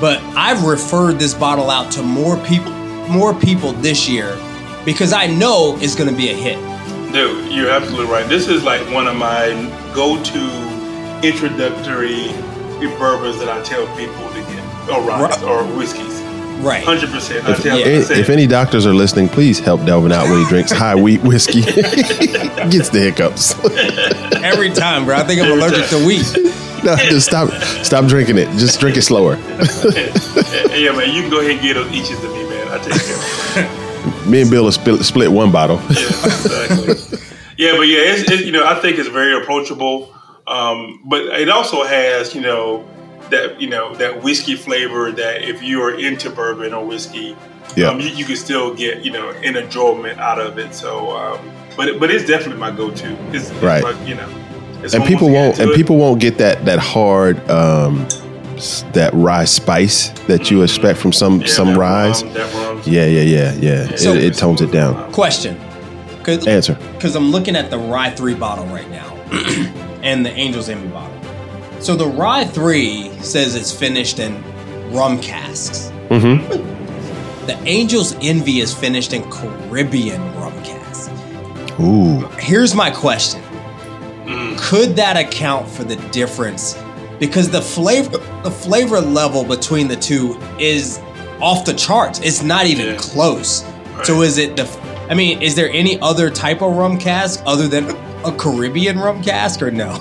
But I've referred this bottle out to more people, more people this year because I know it's going to be a hit. Dude, you're absolutely right. This is like one of my go-to introductory bourbons that I tell people to get, or ryes, Right. or whiskeys. Right. Hundred percent. I If, tell Yeah. If, if any doctors are listening, please help Delvin out when he drinks high wheat whiskey. Gets the hiccups. Every time, bro. I think I'm allergic to wheat. no, just stop, stop drinking it. Just drink it slower. yeah, man, you can go ahead and get those eaches to me, man. I take care. Me and Bill will split, split one bottle. yeah, exactly. yeah, but yeah, it's, it, you know, I think it's very approachable. Um, but it also has, you know, that you know that whiskey flavor that if you are into bourbon or whiskey, Yeah. um, you, you can still get you know an enjoyment out of it. So, um, but but it's definitely my go-to. It's, it's Right. like, you know, it's and people won't and it. people won't get that that hard um that rye spice that you expect from some Yeah, some that ryes. rum, that rum. Yeah, yeah, yeah, yeah. So- it, it tones it down. Question. Cause, Answer. because I'm looking at the Rye 3 bottle right now and the Angel's Envy bottle. So the Rye 3 says it's finished in rum casks. Mm-hmm. The Angel's Envy is finished in Caribbean rum casks. Ooh. Here's my question Could that account for the difference? Because the flavor, the flavor level between the two is off the charts. It's not even Yeah. close. So is it the? I mean, is there any other type of rum cask other than a Caribbean rum cask, or no?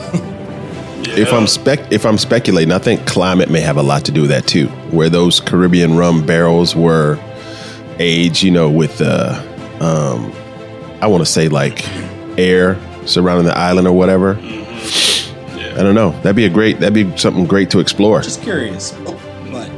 If I'm spec if I'm speculating, I think climate may have a lot to do with that too. Where those Caribbean rum barrels were aged, you know, with uh um I want to say like air surrounding the island or whatever. I don't know. That'd be a great that'd be something great to explore. Just curious. But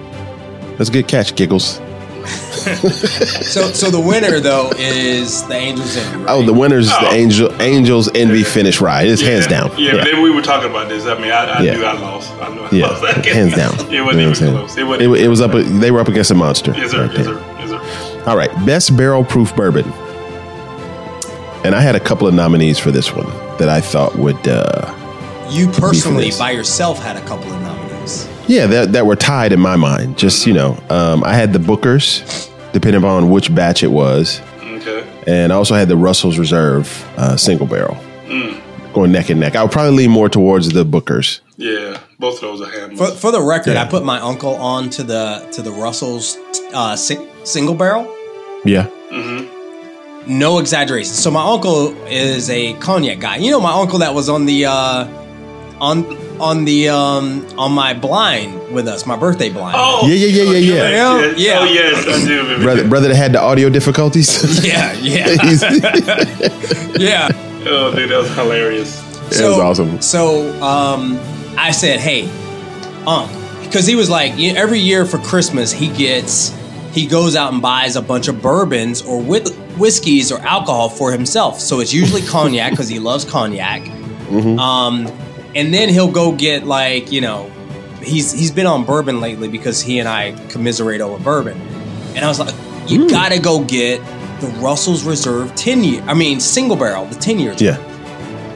That's a good catch, Giggles. so, so the winner though is the Angels Envy. Right? Oh, the winner's Oh. the Angel Angels Envy finish ride. It's hands down. Yeah, but then we were talking about this. I mean, I, I Yeah. knew I lost. I knew I Yeah, lost. hands down. it You know wasn't what even I'm saying? close. It wasn't. It, wa- it was up. They were up against a monster. Yes, sir. right Yes, there. sir. Yes, sir. All right, best barrel proof bourbon. And I had a couple of nominees for this one that I thought would, uh, you personally by yourself had a couple of nominees. yeah, that, that were tied in my mind. Just, you know, um, I had the Bookers, depending upon which batch it was. Okay. And I also had the Russell's Reserve uh, single barrel Mm. going neck and neck. I would probably lean more towards the Bookers. Yeah, both of those are handles. For, for the record, Yeah. I put my uncle on to the to the Russell's uh, sing, single barrel. Yeah. No exaggeration. So my uncle is a cognac guy. You know, my uncle that was on the uh, on on the um, on my blind with us, my birthday blind. oh, Yeah, yeah, yeah, yeah, yeah. yes, Yeah. Oh, yes, I do remember. Brother, brother that had the audio difficulties. Yeah, yeah, He's- yeah. Oh, dude, that was hilarious. It was awesome. So um, I said, "Hey, um," because he was like, every year for Christmas he gets he goes out and buys a bunch of bourbons or whit- whiskeys or alcohol for himself. So it's usually cognac because he loves cognac. Mm-hmm. Um, and then he'll go get like you know, he's he's been on bourbon lately because he and I commiserate over bourbon. And I was like, you hmm. gotta go get the Russell's Reserve ten year. I mean, single barrel, the ten years. yeah.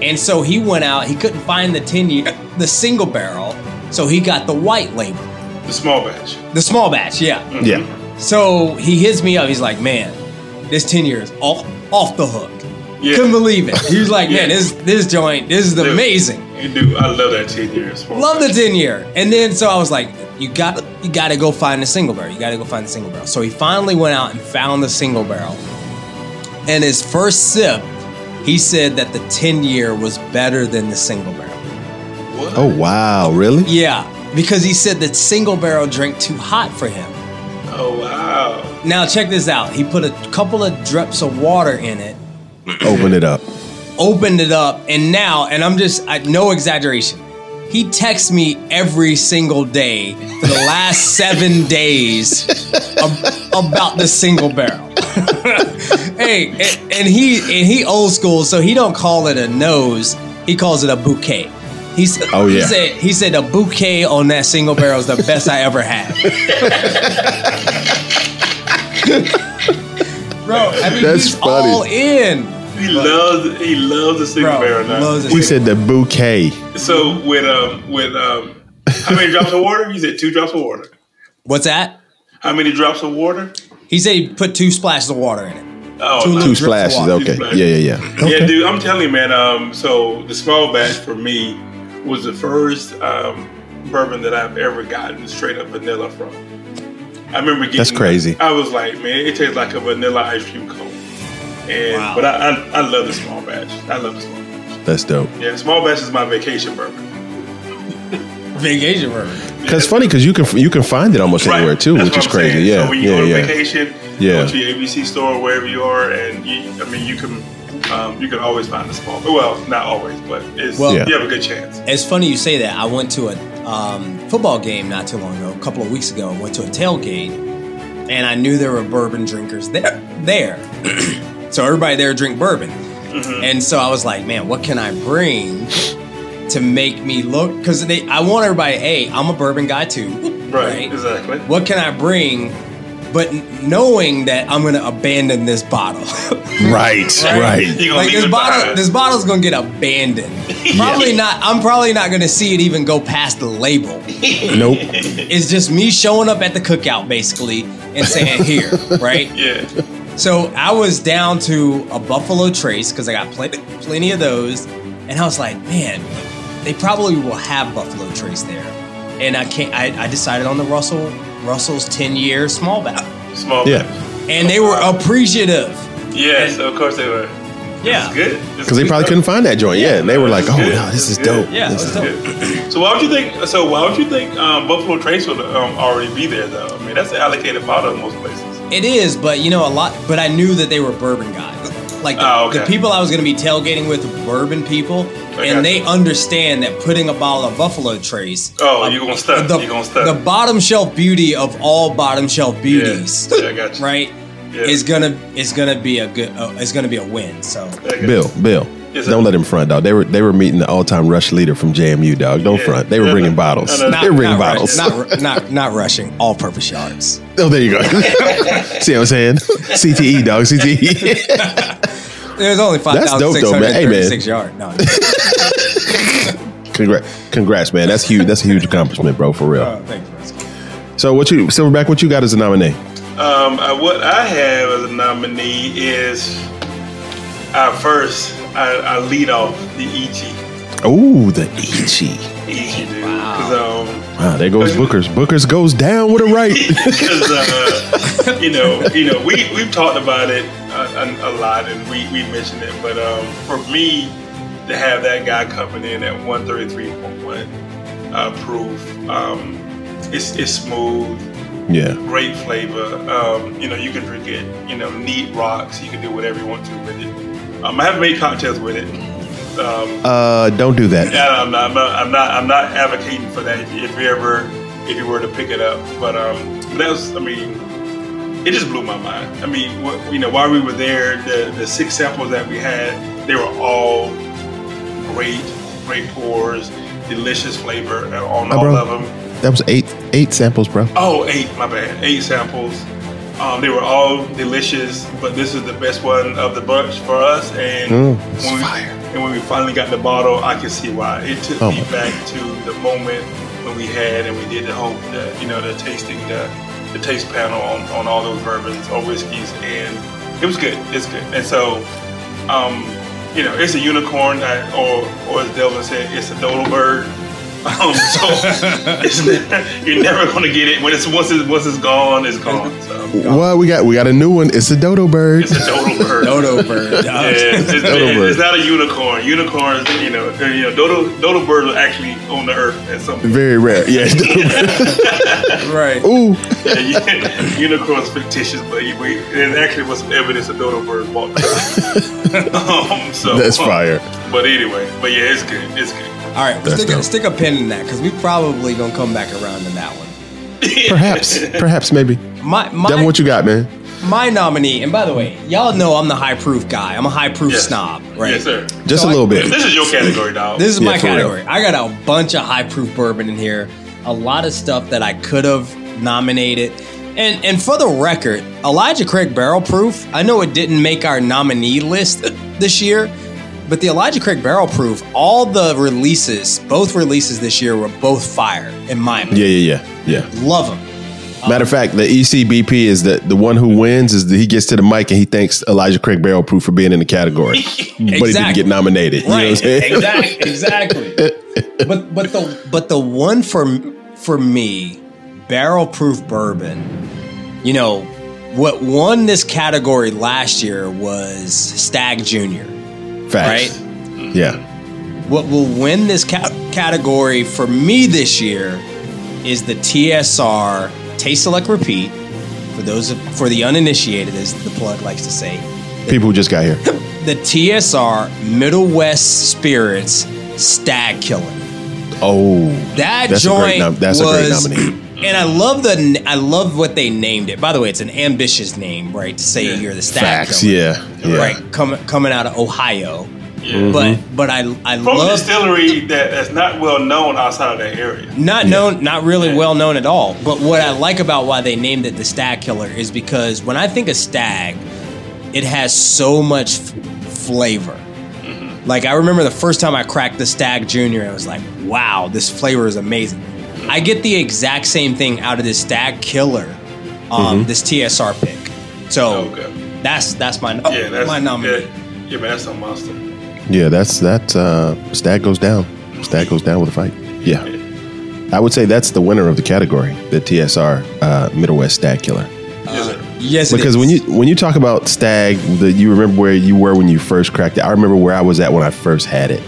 And so he went out, he couldn't find the 10 year, the single barrel. So he got the white label, The small batch. the small batch, yeah. Mm-hmm. Yeah. So he hits me up. He's like, man, this ten years off off the hook. Yeah. Couldn't believe it. He was like, man, Yeah. this this joint, this is amazing. You do. I love that ten years. Love the 10 year. And then so I was like, you got you got to go find the single barrel. You got to go find the single barrel. So he finally went out and found the single barrel. And his first sip, he said that the 10 year was better than the single barrel. What? Oh wow, really? Yeah, because he said that single barrel drank too hot for him. Oh wow. Now check this out. He put a couple of drips of water in it, Open it up. Opened it up, and now, and I'm just I, no exaggeration. He texts me every single day for the last seven days ab- about the single barrel. hey, and, and he and he old school, so he don't call it a nose. He calls it a bouquet. He said, Oh, he yeah. said he said a bouquet on that single barrel is the best I ever had. Bro, I mean That's he's funny. all in. He loves. He loves the single Bro, barrel now. loves the He said the bouquet. So with um with um how many drops of water? You said two drops of water. What's that? How many drops of water? He said he put two splashes of water in it. Oh, Two nice. Two splashes. water. Okay. splashes. Yeah, yeah, yeah. Yeah, dude, I'm telling you, man. Um, so the small batch for me was the first um, bourbon that I've ever gotten straight up vanilla from. I remember getting. That's crazy. I was like, man, it tastes like a vanilla ice cream cone. And Wow. but I, I I love the small batch. I love the small batch. That's dope. Yeah, small batch is my vacation bourbon. Vacation bourbon. Cause it's funny because you can you can find it almost anywhere too, That's which is I'm crazy. saying. Yeah, So when you yeah, go on yeah. vacation, Yeah. go to your ABC store wherever you are, and you, I mean, you can um, you can always find a small. Well, not always, but it's, Well- Yeah. you have a good chance. It's funny you say that. I went to a um, football game not too long ago, a couple of weeks ago. I went to a tailgate, and I knew there were bourbon drinkers there. There, so everybody there drink bourbon, Mm-hmm. and so I was like, man, what can I bring to make me look? Because I want everybody. Hey, I'm a bourbon guy too, Right, exactly. What can I bring? But knowing that I'm going to abandon this bottle. Right, right. You're like this bottle, behind. this bottle's gonna get abandoned. Probably not. I'm probably not gonna see it even go past the label. Nope. It's just me showing up at the cookout basically and saying here, right? Yeah. So I was down to a Buffalo Trace because I got plenty, plenty of those, and I was like, man, they probably will have Buffalo Trace there, and I can't. I, I decided on the Russell Russell's 10 year small batch, Small Yeah. and they were appreciative. Yes, of course they were. Yeah. It's good. Because they probably couldn't find that joint. Yeah, and they were like, "Oh, no, this is dope." Yeah, This is- dope. Good. So why would you think? So why would you think um, Buffalo Trace would um, already be there though? I mean, that's an allocated bottle in most places. It is, but you know a lot. But I knew that they were bourbon guys. Like the, Oh, okay. the people I was going to be tailgating with, were bourbon people, got and they you. understand that putting a bottle of Buffalo Trace. Oh, uh, you gonna stunt? The, you gonna stunt? the bottom shelf beauty of all bottom shelf beauties, Yeah, I got you. right? Yeah. Is gonna is gonna be a good uh, is gonna be a win. So I got you. Bill, Bill, Yes, don't sir. let him front, dog. They were they were meeting the all time rush leader from JMU, dog. Don't Yeah. front. They were Yeah, bringing no, bottles. no, no. They were bringing not, bottles. rush- not not not rushing all purpose yards. oh, there you go. See what I'm saying? CTE, dog. CTE. There's only five That's thousand dope, six though, Hey, man. thirty six yard. No, congrats, congrats, man. That's huge. That's a huge accomplishment, bro. For real. uh, thanks. So, what you Silverback? What you got as a nominee? Um, I, what I have as a nominee is our first. I, I lead off the Ichi. Oh, the Ichi. Ichi, dude. Wow. um, Wow, there goes Booker's. Booker's goes down with a right. because uh, you know, you know, we we've talked about it a, a, a lot, and we we mentioned it. But um, for me to have that guy coming in at one thirty three point one uh, proof, um, it's it's smooth, yeah. great flavor. Um, you know, you can drink it. You know, neat rocks. You can do whatever you want to with it. Um, I haven't made cocktails with it. Um, Uh, don't do that. yeah, I'm not, I'm not, I'm not, I'm not advocating for that. If you, ever, if you were to pick it up, but um, that was, I mean, it just blew my mind. I mean, what, you know, while we were there, the the six samples that we had, they were all great, great pours, delicious flavor on Oh, all bro. of them. That was eight eight samples, bro. Oh, eight, my bad, eight samples. Um, they were all delicious, but this is the best one of the bunch for us. And Mm, it's when we, fire. and when we finally got the bottle, I can see why. It took Oh me my back to the moment when we had and we did the whole, the, you know, the tasting, the, the taste panel on, on all those bourbons or whiskeys, and it was good. It's good. And so, um, you know, it's a unicorn, that, or or as Delvin said, it's a dodo bird. Um, so it's, you're never gonna get it when it's once it's once it's gone, it's gone. So Well, we got we got a new one. It's a dodo bird. it's a dodo bird. Dodo bird. Yeah, it's, it's, Dodo bird. it's not a unicorn. Unicorns, you know, you know, dodo dodo birds are actually on the earth at some point. Very rare. Yeah. right. Ooh. Yeah, unicorns fictitious, but we, there actually was some evidence of dodo birds walking. um, so That's fire. But anyway, but yeah, it's good. It's good. All right, That's stick a, dope. stick a pin in that because we probably gonna come back around to that one. Perhaps. Perhaps. Maybe. My my Delvin, what you got, man? my nominee, and by the way, y'all know I'm the high proof guy. I'm a high proof Yes. snob, right? Yes, sir. Just So a I- little bit. This is your category, dog. This is Yeah, my for real. category. I got a bunch of high proof bourbon in here. A lot of stuff that I could have nominated. And and for the record, Elijah Craig Barrel Proof, I know it didn't make our nominee list this year, but the Elijah Craig Barrel Proof, all the releases, both releases this year were both fire, in my opinion. Yeah, yeah, yeah, yeah. Love them. Matter of fact, the ECBP is the the one who wins is the, he gets to the mic and he thanks Elijah Craig Barrel Proof for being in the category, but he didn't get nominated. You know what I'm Right. saying? exactly. Exactly. but but the but the one for for me, barrel proof bourbon. You know, what won this category last year was Stag Junior. Facts. Yeah. What will win this ca- category for me this year is the TSR Taste Select Repeat. For those of, for the uninitiated, as the plug likes to say, People who just got here. the TSR Middle West Spirits Stag Killer. Oh, That That's a great joint nom- that's a great nominee. And I love the I love what they named it. By the way, it's an ambitious name, right? To say you're the stag facts. killer, Yeah, yeah. right? Coming coming out of Ohio, Yeah. but mm-hmm. but I I From a love distillery that, that's not well known outside of that area. not known, not really Yeah. well known at all. But what I like about why they named it the Stag Killer is because when I think of stag, it has so much f- flavor. Mm-hmm. Like I remember the first time I cracked the Stag Junior, I was like, "Wow, this flavor is amazing." I get the exact same thing out of this Stag Killer, um, this TSR pick. So Okay. that's that's my Yeah, that's my nominee. Yeah, yeah man, that's a monster. Yeah, that's that. Uh, Stag goes down. Stag goes down with a fight. Yeah, I would say that's the winner of the category, the TSR uh, Middle West Stag Killer. Yes. Yes, Because is. when you when you talk about Stag, the, you remember where you were when you first cracked it. I remember where I was at when I first had it,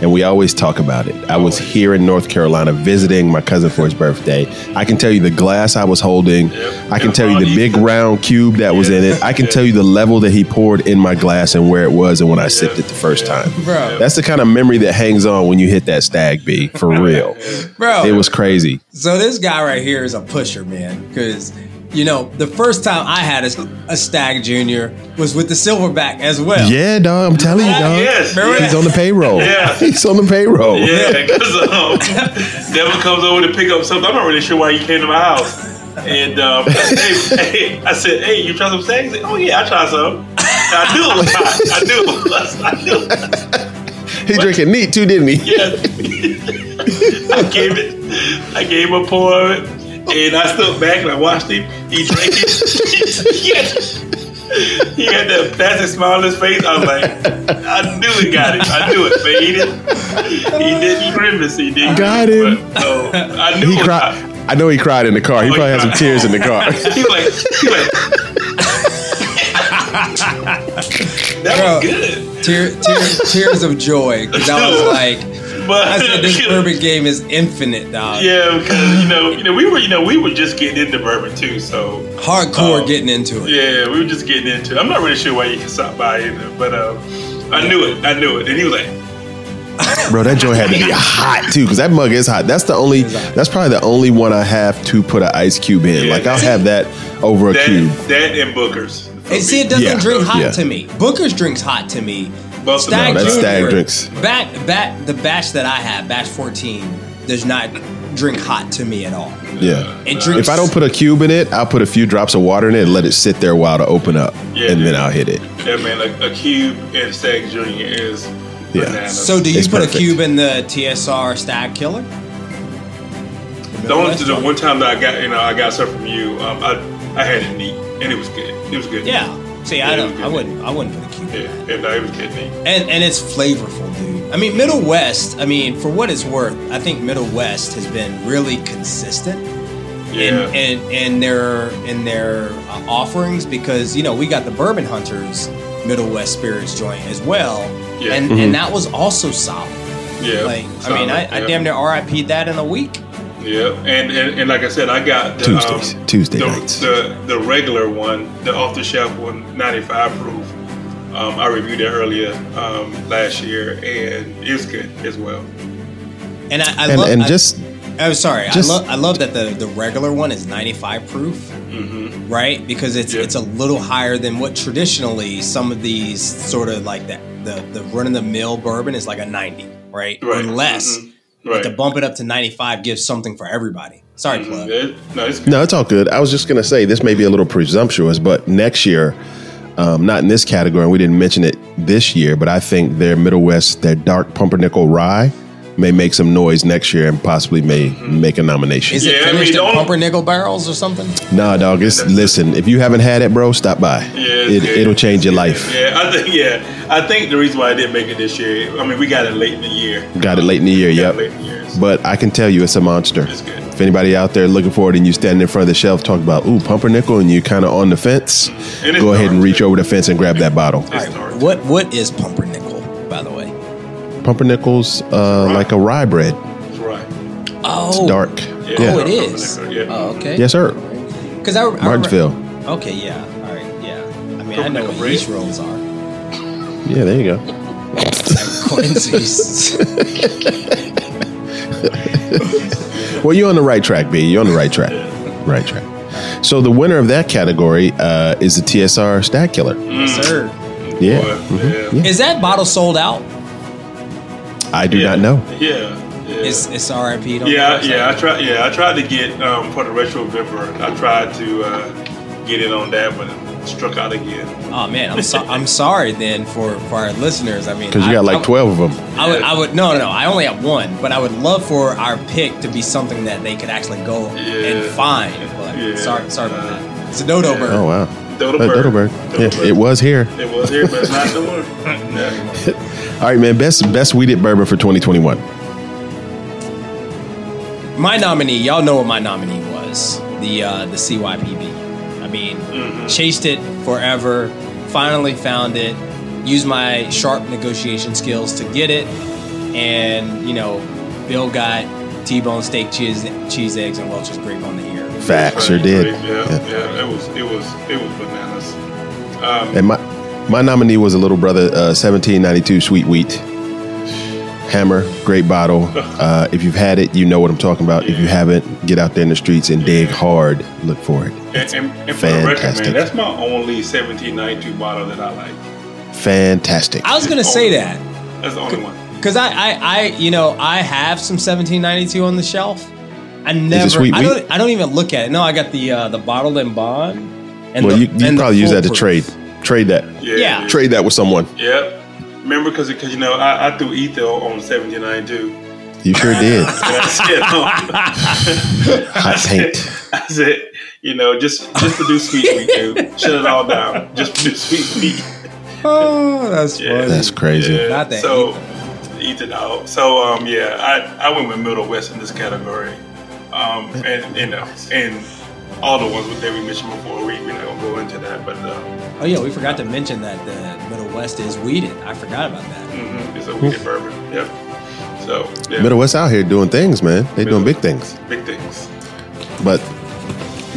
and we always talk about it. I was here in North Carolina visiting my cousin for his birthday. I can tell you the glass I was holding. Yep. I can tell you the big round cube that was in it. I can tell you the level that he poured in my glass and where it was and when I sipped it the first time. Bro. That's the kind of memory that hangs on when you hit that Stag B for real. bro, It was crazy. So this guy right here is a pusher, man. Because you know, the first time I had a, a Stag Junior was with the Silverback as well. Yeah, dog. I'm telling you, dog. yes, Remember He's yeah. on the payroll. Yeah. He's on the payroll. Yeah, because um, Delvin comes over to pick up something. I'm not really sure why he came to my house. And um, hey, hey, I said, "Hey, you try some Stag?" He said, "Oh yeah, I tried some." I knew it was. I knew it was. I knew. It. He drinking neat too, didn't he? Yes. I gave it. I gave him a pour of it, and I stood back and I watched him. He drank it. he, had, he had that plastic smile on his face. I was like, I knew he got it. I knew it, but he didn't. He didn't grimace. He didn't. Got him. But, no, I knew He it was cried. hot. I know he cried in the car. He Oh, he probably had some tears in the car. He was like, he was like. that Bro. was good. Tear, tear, tears of joy. Because I was like, But I said this bourbon game is infinite, dog. Yeah, because you know, you know, we were, you know, we were just getting into bourbon too. So Hardcore Oh. getting into it. yeah, we were just getting into. it. I'm not really sure why you can stop by either, but uh, I knew it. I knew it, and he was like, Bro, that joint had to be hot too, because that mug is hot. That's the only. That's probably the only one I have to put an ice cube in. Yeah. Like I'll have that over a that, cube. that and Booker's. And see, it doesn't Yeah. drink hot Yeah. to me. Booker's drinks hot to me. Both. Stag No, that's Junior, Stag drinks. Bat, bat, the batch that I have, batch 14, does not drink hot to me at all. Yeah. It drinks. If I don't put a cube in it, I'll put a few drops of water in it and let it sit there a while to open up, Yeah, and then. I'll hit it. Yeah, man, like a cube and Stag Junior is Yeah. bananas. So do you It's put perfect. a cube in the TSR Stag Killer? the only the one time that I got, you know, I got something from you, um, I I had it neat, and it was good. It was good. Yeah. See, Yeah, I don't. I wouldn't. I wouldn't put a cube in Yeah, that. yeah, no, it was good meat. And and it's flavorful, dude. I mean, Middle West. I mean, for what it's worth, I think Middle West has been really consistent Yeah. in in, in their in their uh, offerings because you know we got the Bourbon Hunters Middle West Spirits joint as well, Yeah. and and that was also solid. yeah. Like, I mean, I, I damn near RIP'd that in a week. Yeah, and, and and like I said, I got the, Tuesdays, um, Tuesday the, nights. The the regular one, the off the shelf one, 95 proof. Um, I reviewed it earlier um, last year, and it's good as well. And I, I And love. and I- just I'm sorry. Just- I love. I love that the the regular one is 95 proof, Mm-hmm. right? Because it's Yeah. it's a little higher than what traditionally some of these sort of like that the the run of the mill bourbon is like a 90, right? Right. Or less. Mhm. But to bump it up to 95 gives something for everybody. Sorry, Mhm. plug. It- no, it's good. No, it's all good. I was just going to say this may be a little presumptuous, but next year, um, not in this category, and we didn't mention it this year, but I think their Middle West, their dark pumpernickel rye, may make some noise next year and possibly may make a nomination. Is Yeah, it I mean, in pumpernickel barrels or something? Nah, dog. It's listen. If you haven't had it, bro, stop by. Yeah, it, it'll change your life. Yeah, I think yeah, I think the reason why I didn't make it this year, I mean, we got it late in the year. Got it late in the year. Yep. late in the year. so- But I can tell you, it's a monster. It's good. If anybody out there looking for it and you standing in front of the shelf talking about ooh pumpernickel and you're kind of on the fence, go ahead and reach over the fence and grab that bottle. It's All dark. right. What what is pumpernickel, by the way? Pumpernickel's uh, like a rye bread. That's right. Oh, It's dark. Yeah. Yeah. Oh, it is. Yeah. Oh, okay. Yes, sir. Because I, I remember- Martinsville. Okay, yeah. All right, yeah. I mean, I know what Pumpernickel yeast bread? rolls are. Yeah, there you go. Quincy's. Well, you're on the right track, B. You're on the right track. Right track. So the winner of that category uh, is the TSR Stag Killer. Sir. Yeah. Boy, Mhm. yeah. Is that bottle sold out? I do yeah. not know. Yeah. Yeah. It's it's RIP. on yeah, yeah. I tried. Yeah, I tried to get um, for the retro Vimper. I tried to uh, get in on that, but it struck out again. Oh man, I'm so, I'm sorry then for for our listeners. I mean, Because you I- got like I- 12 of them. I would, I would, no, no, no. I only have one, but I would love for our pick to be something that they could actually go and find. But Yeah. sorry, sorry about that. It's a dodo yeah. bird. Oh, wow. Dodo Uh, bird. Dodo Bird. Dodo Yeah, bird. it was here. It was here, but it's not the one. Yeah. All right, man. Best best wheated bourbon for 2021. My nominee, y'all know what my nominee was. The uh, the CYPB. I mean, Mm-hmm. chased it forever. Finally found it. Used my sharp negotiation skills to get it, and you know, Bill got T-bone steak, cheese, cheese eggs, and Welch's grape on the ear. Facts, sure did. Yeah, Yeah. yeah, It was, it was, it was bananas. Um, And my my nominee was a little brother, uh, 1792 Sweet Wheat. Hammer, great bottle. Uh, if you've had it, you know what I'm talking about. If you haven't, get out there in the streets and dig hard. Look for it. and, and, and for the record, Fantastic. man, that's my only 1792 bottle that I like. Fantastic. I was gonna say that. That's the only one. Because I, I, I, you know, I have some 1792 on the shelf. I never, sweet I don't, I don't even look at it. No, I got the uh, the bottled and bond. And well, the, you, you and probably use that to foolproof. trade. Trade that. Yeah. Yeah. Trade that with someone. Yep. Remember, because because you know I, I threw ether on seventy nine too. You sure did. I said, um, Hot paint. I said, you know, just just produce sweet wheat, dude. Shut it all down. Just produce sweet wheat. Oh, that's Yeah. funny. That's crazy. Yeah. Not that so ether out. So um, yeah, I I went with Middle West in this category. Um, and you know, and all the ones that we mentioned before, we we're not gonna go into that, but uh, Oh yeah, we forgot to mention that the Middle West is wheated. I forgot about that. mhm, it's a wheated bourbon. Yep. So yeah, Middle West out here doing things, man. They doing big things. big things. But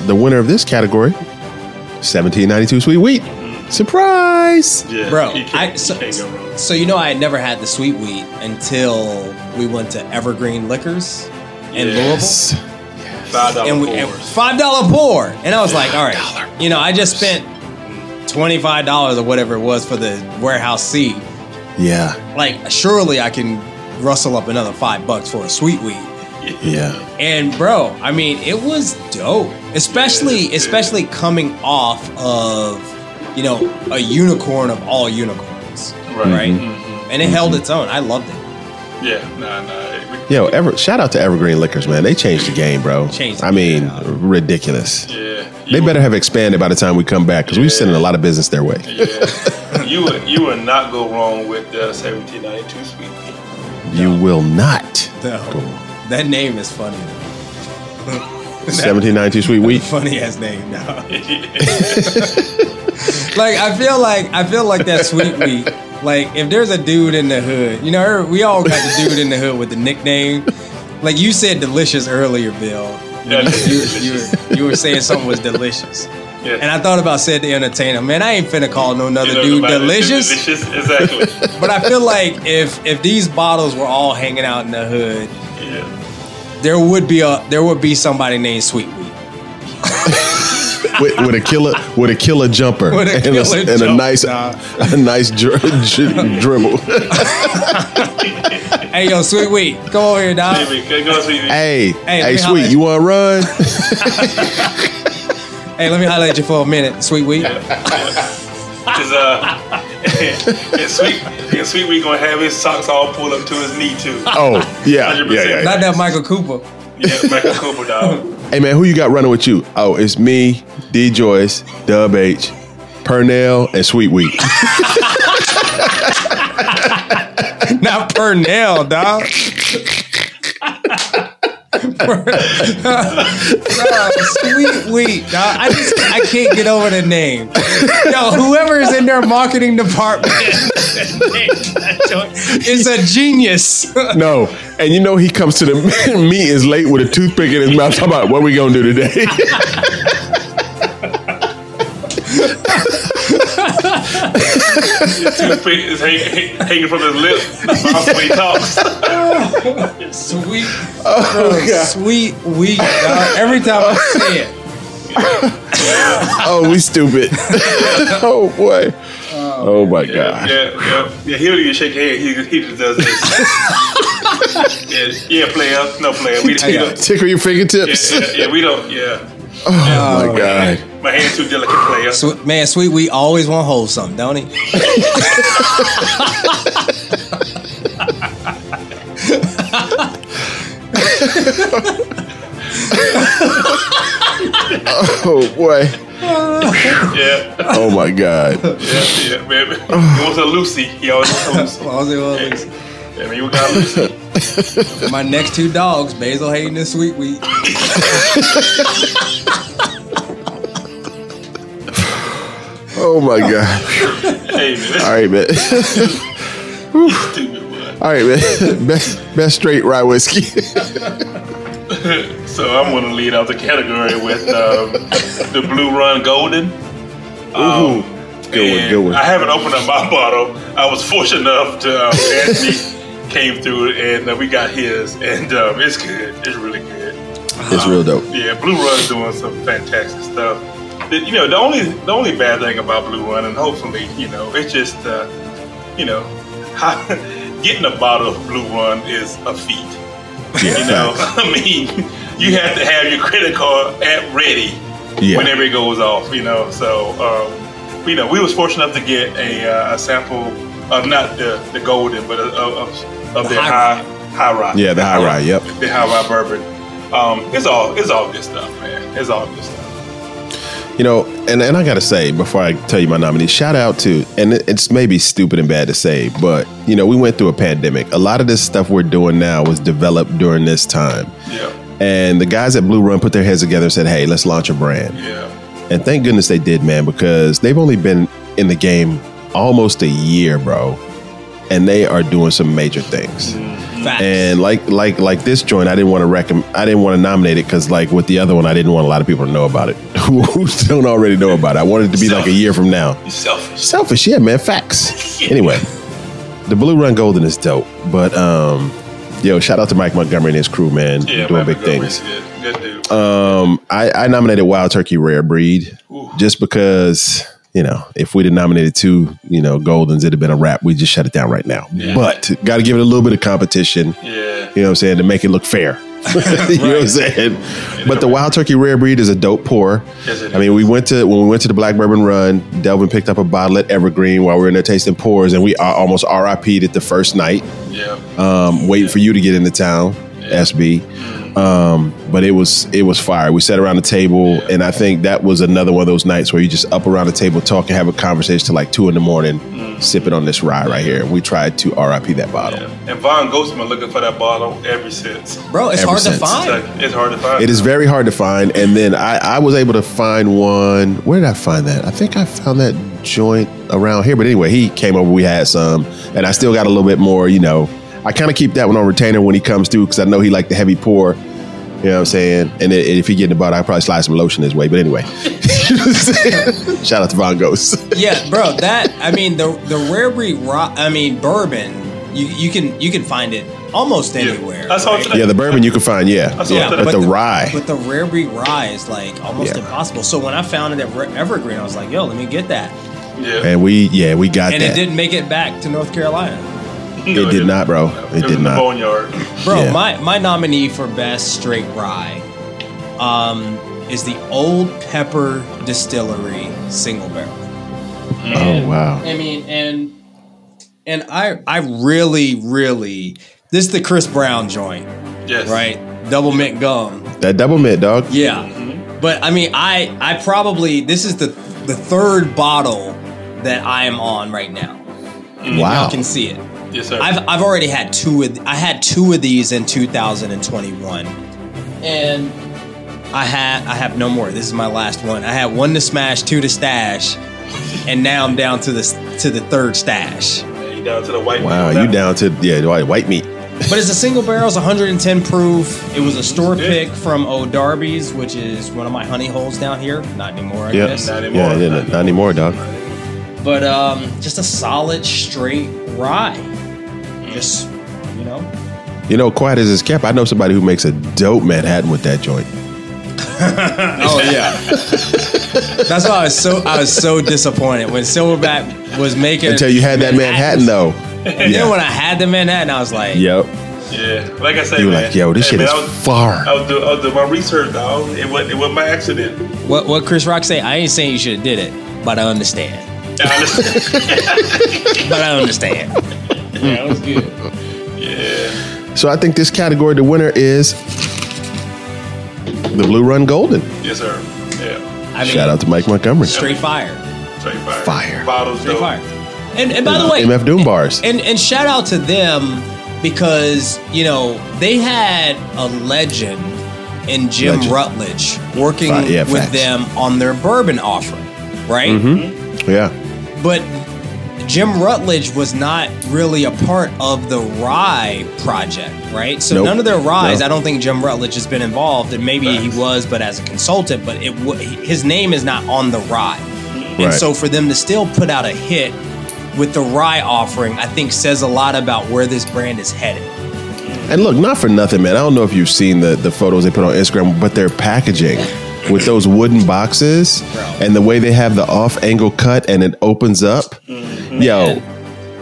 the winner of this category, 1792 Sweet Wheat. Surprise! Yeah, Bro, you can't, I you so, can't go wrong. so you know I had never had the sweet wheat until we went to Evergreen Liquors in Yes. Five dollar and we and pours. five dollar pour, and I was like, all right, you know, I just spent twenty five dollars or whatever it was for the warehouse C. Yeah, Like, surely I can rustle up another five bucks for a sweet wheat. yeah. And bro, I mean, it was dope, especially Yeah, yeah. especially coming off of you know a unicorn of all unicorns, Right. right? Mhm. And it held its own. I loved it. Yeah, nah, nah. Yo, Ever, shout out to Evergreen Liquors, man. They changed the game, bro. Changed the I mean, game, ridiculous. Yeah, They better have expanded by the time we come back because we're sending a lot of business their way. Yeah. you would you would not go wrong with uh, 1792 Sweet Pea. You will not. No. That name is funny. 1792 Sweet Wheat. Funny ass name now. like I feel like I feel like that sweet wheat. Like if there's a dude in the hood, you know, we all got the dude in the hood with the nickname. Like you said, delicious earlier, Bill. Yeah, You, you, were, you were saying something was delicious, Yeah. and I thought about said the entertainer. Man, I ain't finna call no another You know, dude delicious. Delicious, exactly. But I feel like if if these bottles were all hanging out in the hood, yeah. There would be a there would be somebody named Sweet Wheat. with, with a killer with a killer jumper With a and, killer a, and a nice nah. a nice dri- dri- dribble. Hey yo, Sweet Wheat, come over here, dog. Baby, go- go see me. hey, hey, sweet, you want to run? Hey, let me highlight you for a minute, Sweet Wheat. Cause uh, and sweet, and sweet, we gonna have his socks all pulled up to his knee too. Oh, yeah, yeah, 100%. yeah. yeah. Not that Michael Cooper. Yeah, Michael Cooper, dog. Hey man, who you got running with you? Oh, it's me, D Joyce, Dub H, Purnell, and Sweet Wheat. Not Purnell, dog. Sweet wheat, dog. I just I can't get over the name. Yo, whoever is in their marketing department is a genius. No, and you know he comes to the meetings late with a toothpick in his mouth. Talking about what we gonna do today. Toothpick is hang, hanging from his lip. That's when he talks. Sweet, oh, bro, sweet wheat, dog. Every time I say it, oh, we stupid. oh boy. Oh, oh my Yeah, god. yeah, yeah. yeah he don't even shake your hand. He, he just does this. yeah, yeah, player, no player. We, we don't. Tickle your Yeah, fingertips. yeah, yeah, we don't. Yeah, Oh my oh, god. my hand's too delicate, player. Swe- man, sweet we always want to hold something, don't he? Oh boy. Yeah, Oh my god. yeah, yeah, man. He wants a Lucy. He always wants a Lucy. Well, I was like, well, at least- Yeah, I mean, we got Lucy. My next two dogs, Basil Hayden and Sweet Wheat. Oh my god. Hey, man, All right, man. is stupid one. All right, man. Best best straight rye whiskey. So I'm going to lead out the category with um, the Blue Run Golden. Um, Good one, good one. I haven't opened up my bottle. I was fortunate enough to um, Anthony came through and uh, we got his, and um, it's good. It's really good. It's real dope. Yeah, Blue Run's doing some fantastic stuff. The- you know, the only the only bad thing about Blue Run, and hopefully, you know, it's just, uh, you know, how, getting a bottle of Blue Run is a feat. Yeah, You know, facts. I mean, you have to have your credit card at ready Yeah. whenever it goes off. You know, so um, you know, we was fortunate enough to get a, uh, a sample of not the, the golden, but of, of, of The their high high high rye. Yeah, the high rye, yep. The high rye bourbon. Um, it's all it's all good stuff, man. It's all good stuff. You know, and, and I gotta say before I tell you my nominee, shout out to and it's maybe stupid and bad to say, but you know, we went through a pandemic. A lot of this stuff we're doing now was developed during this time. Yeah, And the guys at Blue Run put their heads together and said, Hey, let's launch a brand. yeah, And thank goodness they did, man, because they've only been in the game almost a year, bro. And they are doing some major things. Facts. And like like like this joint, I didn't want to recommend. I didn't want to nominate it because like with the other one, I didn't want a lot of people to know about it who, who don't already know about it. I wanted it to be like a year from now. you selfish. Selfish, yeah, man. Facts. Anyway, the Blue Run Golden is dope, but um, yo, shout out to Mike Montgomery and his crew, man, Yeah, doing Mike big Montgomery's things. Good, good dude. Um, I, I nominated Wild Turkey Rare Breed Ooh. just because you know if we'd have nominated two, you know, Goldens, it'd have been a wrap. We just shut it down right now. Yeah. But got to give it a little bit of competition. yeah, You know what I'm saying? To make it look fair. you know what I'm saying? But the Wild Turkey Rare Breed is a dope pour. Yes, I mean, is. we went to when we went to the Black Bourbon Run. Delvin picked up a bottle at Evergreen while we were in there tasting pours, and we almost RIP'd it the first night, yeah. um, waiting for you to get into town, Yeah. SB. Um, but it was it was fire. We sat around the table, and I think that was another one of those nights where you just up around the table talking, have a conversation till like two in the morning, sipping on this rye right here. We tried to RIP that bottle. Yeah. And Von Ghost been looking for that bottle ever since. Bro, it's Ever hard since. to find. It's, like- it's hard to find. It is very hard to find. And then I, I was able to find one. Where did I find that? I think I found that joint around here. But anyway, he came over. We had some, and I still got a little bit more. You know, I kind of keep that one on retainer when he comes through because I know he like the heavy pour. You know what I'm saying? And i- if he get in the bottle, I probably slide some lotion his way. But anyway, shout out to Von Ghost. Yeah, bro. That I mean the the rare breed. Ro- I mean bourbon. You you can you can find it almost Yeah. anywhere. I saw right? today. yeah, the bourbon you can find. Yeah, yeah, it today. but the the, rye. But the rare breed rye is like almost Yeah. impossible. So when I found it at Evergreen, I was like, "Yo, let me get that," Yeah. and we, yeah, we got that. and that. it didn't make it back to North Carolina. It did not, bro. It was did in the not. boneyard. Bro, Yeah. my my nominee for best straight rye, um, is the Old Pepper Distillery single barrel. Oh wow. I mean, and and I I really really this is the Chris Brown joint, Yes. right? Double mint gum. That double mint, dog. Yeah. But I mean, I I probably this is the the third bottle that I am on right now. Wow. Y'all can see it. Yes, sir. I've I've already had two of I had two of these in 2021, and I had I have no more. This is my last one. I had one to smash, two to stash, and now I'm down to the to the third stash. Yeah, you down to the white. Wow, meat you down to yeah, white white meat. But it's a single barrel, it's 110 proof. It was a store pick from O'Darby's, which is one of my honey holes down here. Not anymore, I Yep. guess. Not anymore. Yeah, yeah, not anymore, dog. But um, just a solid straight rye. Just you know, You know, quiet as it's kept. I know somebody who makes a dope Manhattan with that joint. Oh yeah. That's why I was so I was so disappointed when Silverback was making Until you had that Manhattan, though. And then when I had the Manhattan, I was like, Yep. Yeah, like I said, You were man. like, yo, this Hey, shit man, is I was, far. I was, doing, I was doing my research, dog. It wasn't, it wasn't by accident. what what Chris Rock say? I ain't saying you should have did it, but I understand. I understand. But I understand. Yeah, it was good. yeah. So I think this category, the winner is the Blue Run Golden. Yes, sir. Yeah. I mean, Shout out to Mike Montgomery. straight fire. Straight fire. Fire. Bottles, Straight dope. fire. And and by the way, MF Doom bars. and and shout out to them because you know they had a legend in Jim Legend. Rutledge working Right, yeah, with facts. them on their bourbon offering, right? Mm-hmm. Yeah. But Jim Rutledge was not really a part of the Rye project, right? So Nope. none of their Ryes, No. I don't think Jim Rutledge has been involved, and maybe he was, but as a consultant. But it his name is not on the Rye, and Right. so for them to still put out a hit with the Rye offering, I think says a lot about where this brand is headed. And look, not for nothing, man. I don't know if you've seen the, the photos they put on Instagram, but their packaging with those wooden boxes and the way they have the off angle cut and it opens up. Yo,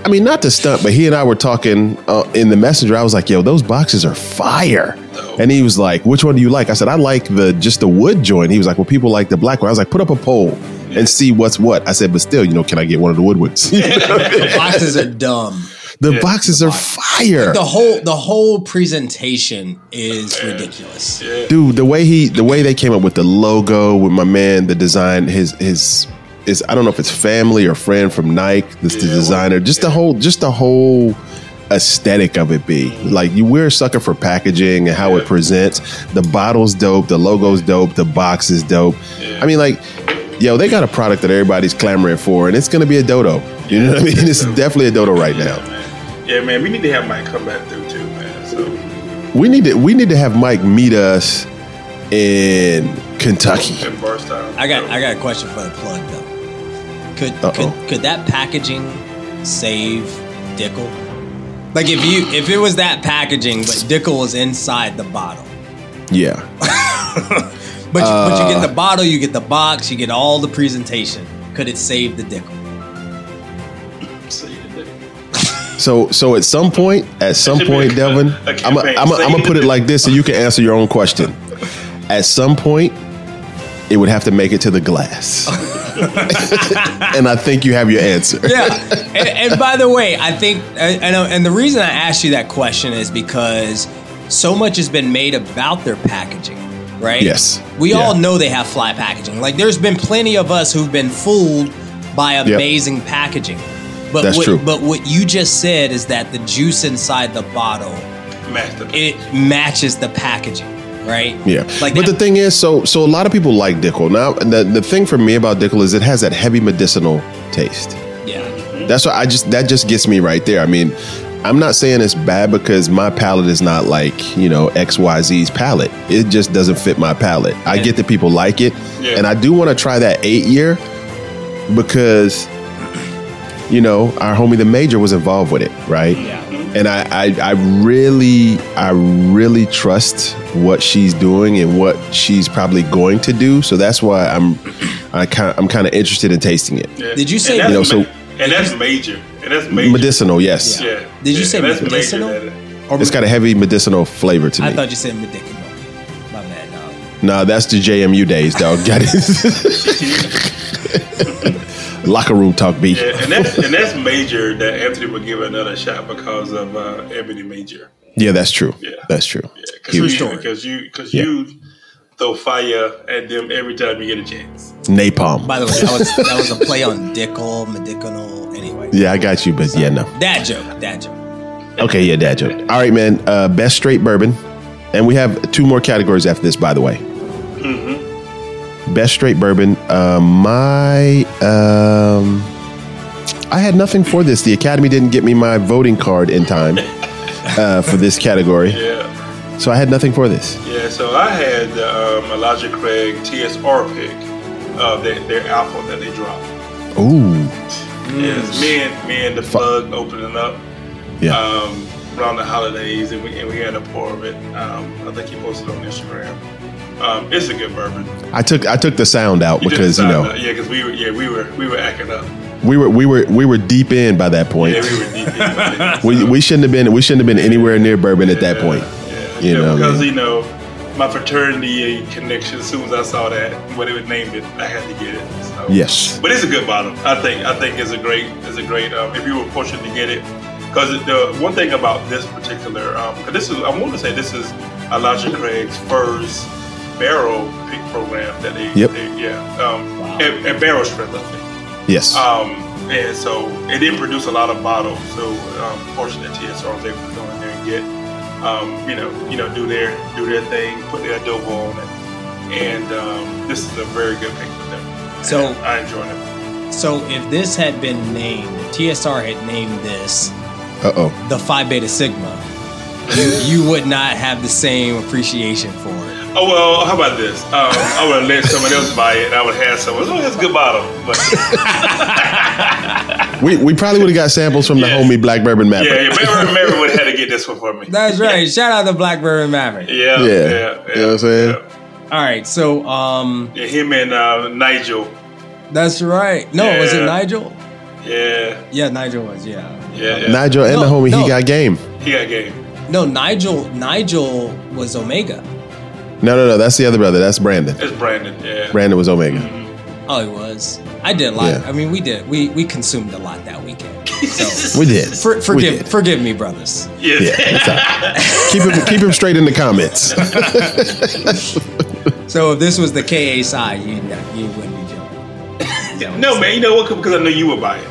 I mean, not to stunt, but he and I were talking uh, in the messenger. I was like, yo, those boxes are fire. And he was like, which one do you like? I said, I like the just the wood joint. He was like, well, people like the black one. I was like, put up a poll and see what's what. I said, but still, you know, can I get one of the wood ones? The boxes are dumb. The Yeah. boxes are fire. The whole the whole presentation is ridiculous. dude the way he the way they came up with the logo with my man the design his his is i don't know if it's family or friend from nike this the Yeah, designer just the whole just the whole aesthetic of it be. Like you we're a sucker for packaging and how it presents. The bottle's dope the logo's dope the box is dope. Yeah. i mean like yo they got a product that everybody's clamoring for and it's gonna be a dodo. You know what i mean? It's definitely a dodo right now. Man. Yeah, man. We need to have Mike come back through too, man. So we need to we need to have mike meet us in kentucky in Bardstown. I got I got a question for the plug though. Could Uh-oh. could could that packaging save Dickel? Like if you if it was that packaging, but Dickel was inside the bottle. yeah But you, but you Uh. get the bottle, you get the box, you get all the presentation. Could it save the Dickel? So, so at some point, at some point, a, Devin, a I'm gonna put it like this, so you can answer your own question. At some point, it would have to make it to the glass, and I think you have your answer. Yeah. and, and by the way, I think I, I know, and the reason I asked you that question is because so much has been made about their packaging, right? Yes. We Yeah. all know they have fly packaging. Like there's been plenty of us who've been fooled by amazing packaging. But That's what, true. but what you just said is that the juice inside the bottle Master. it matches the packaging, right? Yeah, Like but that- the thing is, so so a lot of people like Dickel. Now, the the thing for me about Dickel is it has that heavy medicinal taste. yeah. That's why I just that just gets me right there. I mean, I'm not saying it's bad because my palate is not like you know X Y Z's palate. It just doesn't fit my palate. I get that people like it, Yeah. and I do want to try that eight year because you know our homie the major was involved with it, right? Yeah. and I, I I really I really trust what she's doing and what she's probably going to do. So that's why I'm I kind I'm kind of interested in tasting it. Yeah. Did you say- that's You know, so- and that's major. And that's major. Medicinal, yes. Yeah. Did you Yeah, say and that's major medicinal? that- Or It's got a heavy medicinal flavor to me. I thought you said medicinal. My bad, dog. nah, that's the JMU days, dog. Got it. Locker room talk, B. Yeah, and that's and that's major that Anthony would give another shot because of uh, Ebony Major. Yeah, that's true. Yeah. That's true. Yeah, because Huge. you, story. because you because Yeah. you throw fire at them every time you get a chance. Napalm. By the way, that was that was a play on Dickel, medicinal. Anyway, yeah, I got you, but yeah, no. dad joke, dad joke. Okay, yeah, dad joke. All right, man. Uh, best straight bourbon, and we have two more categories after this, by the way. Best straight bourbon. Uh, my, um, I had nothing for this. The Academy didn't get me my voting card in time uh, for this category, Yeah, so I had nothing for this. yeah. So I had um, Elijah Craig TSR pick of their, their alpha that they dropped. Ooh, Yes, me and me and the plug opening up yeah, um, around the holidays, and we and we had a pour of it. Um, I think he posted on Instagram. Um, it's a good bourbon. I took I took the sound out You because you know that. yeah, because we were yeah we were we were acting up. we were we were we were deep in by that point. Yeah, we were deep. in it. We we shouldn't have been we shouldn't have been anywhere near bourbon at that point. Yeah, You yeah, know, because man. you know my fraternity connection. As soon as I saw that, what would named it, I had to get it. So. Yes. but it's a good bottle. I think. I think it's a great. It's a great. Um, if you were fortunate to get it, because the one thing about this particular, um, this is I want to say this is Elijah Craig's first barrel pick program that they. Yep. they- yeah. Um, Wow. and, and barrel strength, I think. Yes. Um, and so it didn't produce a lot of bottles. So um, fortunate TSR was able to go in there and get, um, you know, you know, do their do their thing, put their dope on it, and um, this is a very good pick for them. So- And I enjoyed it. So if this had been named, TSR had named this Uh oh. the Phi Beta Sigma, you, you would not have the same appreciation for it. Oh well, how about this? Um, I would have let someone else buy it, and I would have had someone. Oh, that's a good bottle, but We, we probably would have got samples from the homie Black Bourbon Maverick. yeah, yeah, Mary, Mary would have had to get this one for me. That's right. Shout out to Black Bourbon Maverick. Yeah, Yeah. yeah, You know what I'm saying? All right, so um, Yeah, him and uh, Nigel. that's right. No, was it Nigel? Yeah, Yeah, Nigel was. Yeah. yeah, yeah. Nigel and the homie, no. he got game. he got game. No, Nigel. Nigel was Omega. No, no, no. That's the other brother. That's Brandon. It's Brandon. Yeah. Brandon was Omega. Mm-hmm. Oh, he was. I did a lot. Yeah. I mean, we did. We we consumed a lot that weekend. So We did. for, We forgive did. forgive me, brothers. Yes. Yeah, it's keep him keep him straight in the comments. So if this was the KA side, you you wouldn't be joking. No, man. You know what? Because I know you would buy it.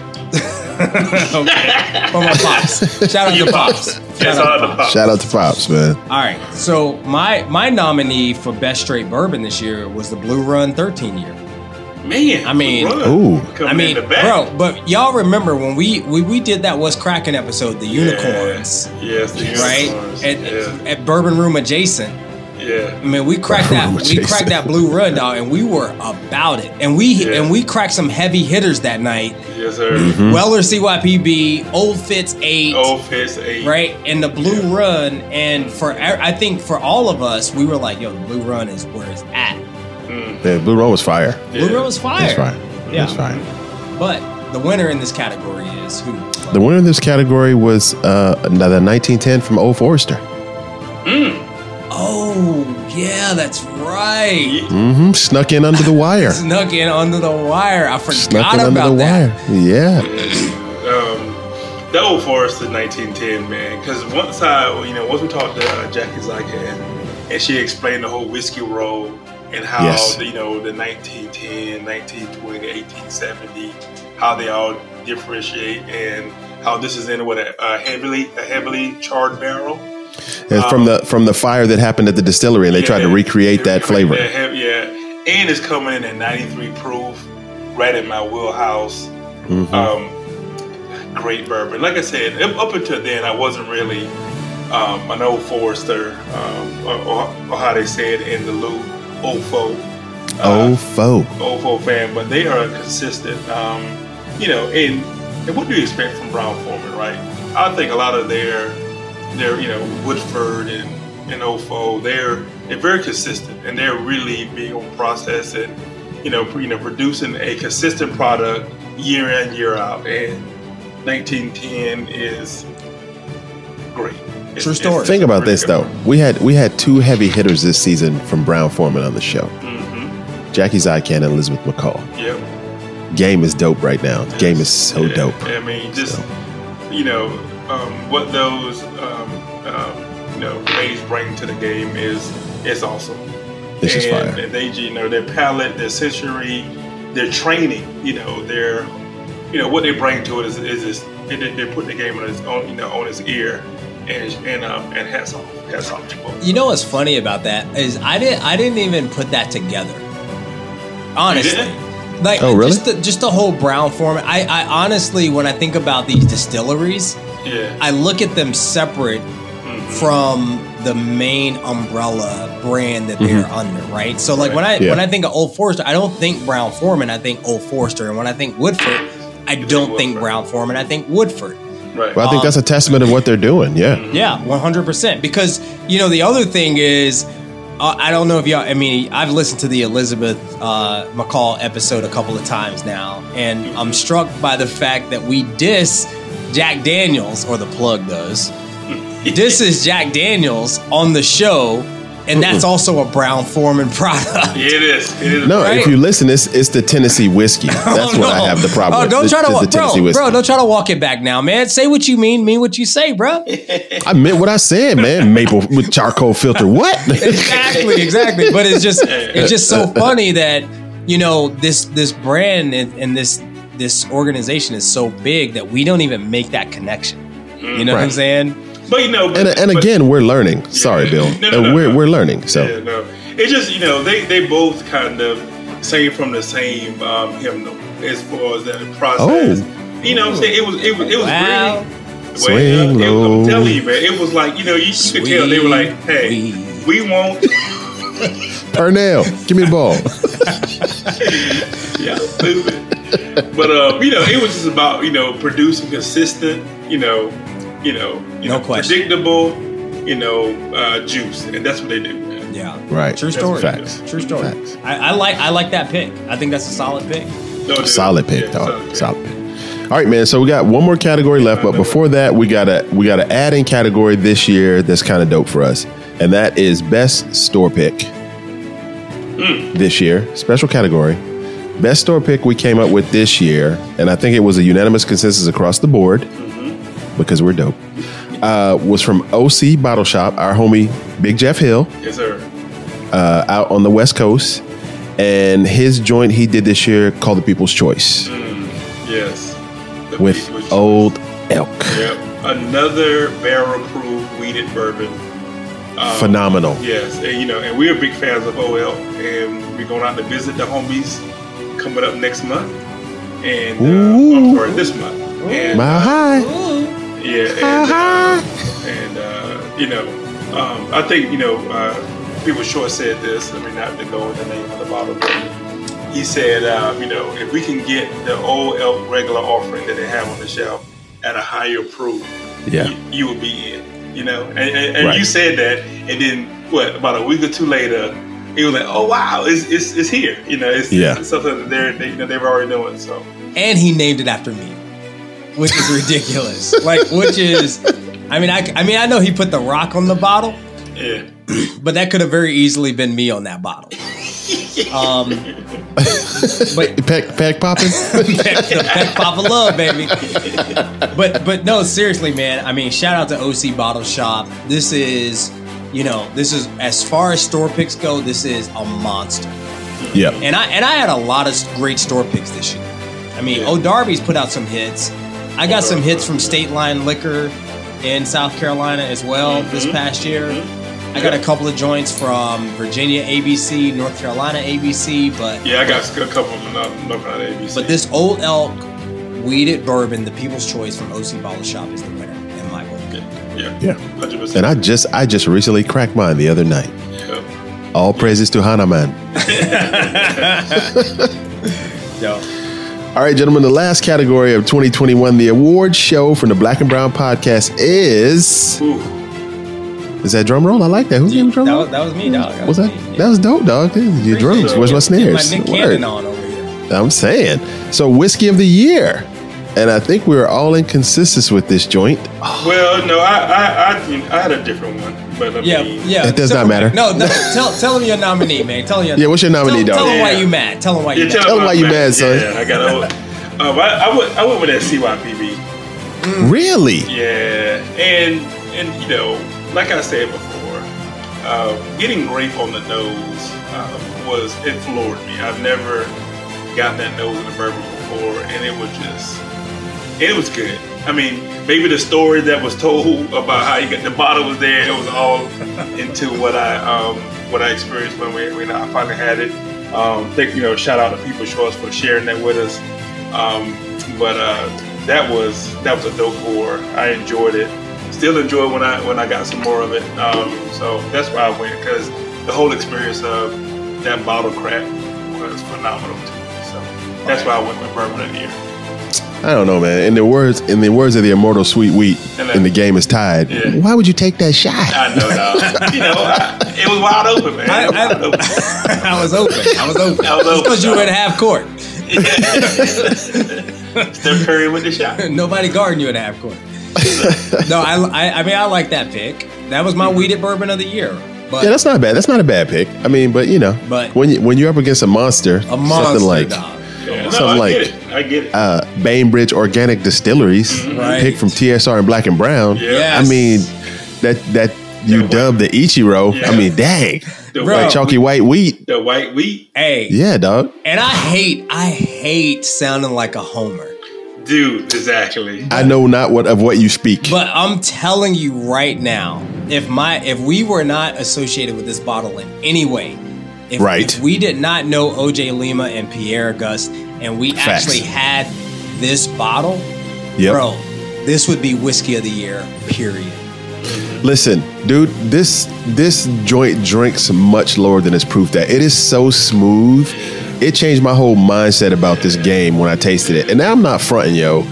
okay. For my pops. Shout out to pops. Shout all out out to pops. Shout out to Pops, man. All right. So my my nominee for best straight bourbon this year was the Blue Run 13 year. Man, I mean- Ooh. I mean, in the back. bro, but y'all remember when we we, we did that was cracking episode, the unicorns, Yes, the right? unicorns. At, yeah, at Bourbon Room adjacent. Yeah. I mean, we cracked that. We adjacent. cracked that blue run, dog, and we were about it. And we Yeah. and we cracked some heavy hitters that night. Yes, sir. Mm-hmm. Weller CYPB, Old Fitz eight, Old Fitz eight. right, and the blue run. And for I think for all of us, we were like, "Yo, the blue run is where it's at." Yeah, Blue Run was fire. Blue run was fire. It's fire. Yeah. It's fire. But the winner in this category is who? The winner of this category was uh, the 1910 from Old Forester. Oh, yeah, that's right. hmm Snuck in under the wire. Snuck in under the wire. I forgot Snuck in about under the that. wire. Yeah. Um, The Old Forester 1910, man. Because once I, you know, once we talked to uh, Jackie Zykan, and she explained the whole whiskey roll and how, Yes. you know, the 1910, 1920, 1870, how they all differentiate, and how this is in what a, a heavily a heavily charred barrel. And from the from the fire that happened at the distillery, and they tried to recreate that flavor. that yeah, and it's coming in at 93 proof, right in my wheelhouse. Mhm. Um, great bourbon. Like I said, up until then, I wasn't really um, an old Forester, um, or, or, how they say it in the Lou, Ofo. Uh. Ofo fan, but they are consistent. Um, you know, and, and what do you expect from Brown-Forman, right? I think a lot of their, their you know, Woodford and, and Ofo, they're they're very consistent, and they're really big on process and you know, you know, producing a consistent product year in year out. And 1910 is great. It's- True it's- story. it's Think about really this good. though. We had we had two heavy hitters this season from Brown-Forman on the show. Mhm. Jackie Zykan and Elizabeth McCall. Yep. Game is dope right now. The game is so Yeah, dope. I mean, just you know, um, what those um, um, you know ladies bring to the game is is awesome. It's just and, fire. and they, you know, their palette, their sensory, their training, you know, their, you know, what they bring to it is is this. They, they- they're putting the game on his on, you know, on his ear, and and um, and hats off, hats off to both. You know what's funny about that is I didn't I didn't even put that together. Honestly. didn't? Like Oh, really? just the just the whole brown form. I, I honestly when I think about these distilleries, Yeah. I look at them separate Mhm. from the main umbrella brand that they're under, right? So like when I Mm-hmm. Yeah. when I think of Old Forester, I don't think Brown-Forman, I think Old Forester. And when I think Woodford, I don't think Woodford. Brown-Forman, I think Woodford. Right. Well, I think that's a testament of what they're doing. Yeah. Yeah, one hundred percent. Because you know the other thing is, uh, I don't know if y'all. I mean, I've listened to the Elizabeth uh, McCall episode a couple of times now, and I'm struck by the fact that we diss Jack Daniels, or the plug does. This is Jack Daniels on the show, and that's also a Brown-Forman product. It is. It is. No, Right? if you listen, it's it's the Tennessee whiskey. Oh, that's Oh, what I have the problem Oh, don't the, try to the, walk, bro, whiskey. bro. Don't try to walk it back now, man. Say what you mean, mean what you say, bro. I meant what I said, man. Maple with charcoal filter. What? exactly, exactly. But it's just it's just so funny that you know this this brand and, and this this organization is so big that we don't even make that connection. You know what I'm saying? But you know, and and but- again, we're learning. Sorry, Bill. No, no, no, we're no. we're learning. So Yeah, no. It's just you know they they both kind of sing from the same um, hymnal as far as that process. Oh. You know, what I'm saying it was it was it was Wow. really Swing it- low. I'm telling you, man, it was like you know you, you could tell they were like, hey, Sweet. we won't. Purnell, give me the ball. yeah, stupid. But uh, you know, it was just about you know producing consistent, you know, you know, you No know, question. predictable, you know, uh, juice, and that's what they do. Man. Yeah. Right. True story. Facts. True story. Facts. I, I like I like that pick. I think that's a solid pick. No, dude. Solid pick, Yeah, dog. pick. Solid pick. All right, man. So we got one more category left, but before that, we gotta we gotta add in category this year that's kind of dope for us, and that is best store pick. Hmm. This year, special category, best store pick we came up with this year, and I think it was a unanimous consensus across the board Mm-hmm. because we're dope. Uh, was from OC Bottle Shop, our homie Big Jeff Hill, Yes, sir. uh, out on the West Coast, and his joint he did this year called the People's Choice Yes. The with Old Elk. Yep. Another barrel proof wheated bourbon. Um, Phenomenal. Yes, and you know, and we're big fans of OL, and we're going out to visit the homies coming up next month, and uh, Ooh. This month. And, high. yeah, and, uh, and uh, you know, um, I think you know, uh, people short said this. I mean, not to go in the name of the bottle, but he said, uh, you know, if we can get the old elk regular offering that they have on the shelf at a higher proof, Yeah. you, you would be in. You know, and, and, and Right. you said that, and then what? About a week or two later, it was like, oh wow, it's it's, it's here. You know, it's, Yeah. it's something that they're they, you know they've already doing. So And he named it after me, which is ridiculous. like, which is, I mean, I, I mean, I know he put the rock on the bottle, yeah, but that could have very easily been me on that bottle. Um, but Peck, peck popping. the Peck Papa Love, baby. But but no, seriously, man. I mean, shout out to OC Bottle Shop. This is, you know, this is as far as store picks go. This is a monster. yep. And I and I had a lot of great store picks this year. I mean, Yeah. O'Darby's put out some hits. I got some hits from State Line Liquor in South Carolina as well mm-hmm. this past year. Mm-hmm. I got a couple of joints from Virginia ABC, North Carolina ABC, but Yeah, I got a couple of them up- looking at ABC. but this Old Elk Wheated Bourbon, the People's Choice from OC Bottle Shop, is the yeah, Yeah. hundred percent. And I just I just recently cracked mine the other night. yeah. All praises to Hanaman. Yo, All right, gentlemen, the last category of 2021, the award show from the Black and Brown podcast is. Ooh, Is that drum roll? I like that. Who's giving drum that roll? was, that was me, dog. That What's was that? me. That was dope, dog. Your drums. Where's my Get snares? My Nick Word. Cannon on over here. I'm saying. So, whiskey of the year. And I think we were all inconsistent with this joint. well, no, I, I, I, I had a different one, but Yeah, mean, yeah. It does So- not matter. No, no. tell tell him your nominee, man. Tell him your Yeah, what's your nominee, tell, dog? Tell him why you mad. Tell him why you Yeah, mad. Tell 'em why you my- mad, son. Yeah, I got. Um, I, I went, I went with that CYPB. Really? Yeah, and and you know, like I said before, uh, getting grape on the nose uh, was it floored me. I've never gotten that nose in a bourbon before, and it was just it was good. I mean, maybe the story that was told about how you got the bottle was there. It was all into what I um, what I experienced when we when I finally had it. Um, think you know, shout out to People's Choice for sharing that with us. Um, but uh, that was that was a dope pour. I enjoyed it. Still enjoy when I when I got some more of it. Um, so that's why I went because the whole experience of that bottle crap was phenomenal to me. So that's why I went with bourbon of the year. I don't know, man. In the words, in the words of the immortal Sweet Wheat, And and the game is tied. Yeah. Why would you take that shot? I know, dog. you know, I, it was wide open, man. I, It was wide open. I, I was open. I was open. I was open, because you were dog. at half court. Steph Curry with the shot. Nobody guarding you at half court. no, I, I, I mean, I like that pick. That was my wheated bourbon of the year. But Yeah, that's not bad. That's not a bad pick. I mean, but you know, But- when you when you're up against a monster, a monster something like dog. Yeah, no, Something I like- get it. I get it. uh, Bainbridge Organic Distilleries, Right. pick from TSR and Black and Brown. Yeah. Yes. I mean, that that you Yeah, dubbed the Ichiro. Yeah. I mean, dang, the, Bro. like white, chalky white wheat. the white wheat, Hey, Yeah, dog. and I hate, I hate sounding like a homer. dude. Exactly. I know not what of what you speak. But I'm telling you right now, if my if we were not associated with this bottle in any way, if, Right. if we did not know OJ Lima and Pierre Gus, and we Facts. actually had this bottle, Yep. bro, this would be whiskey of the year. Period. Listen, dude, this this joint drinks much lower than its proof that it is so smooth. It changed my whole mindset about this game when I tasted it. And now I'm not fronting, yo.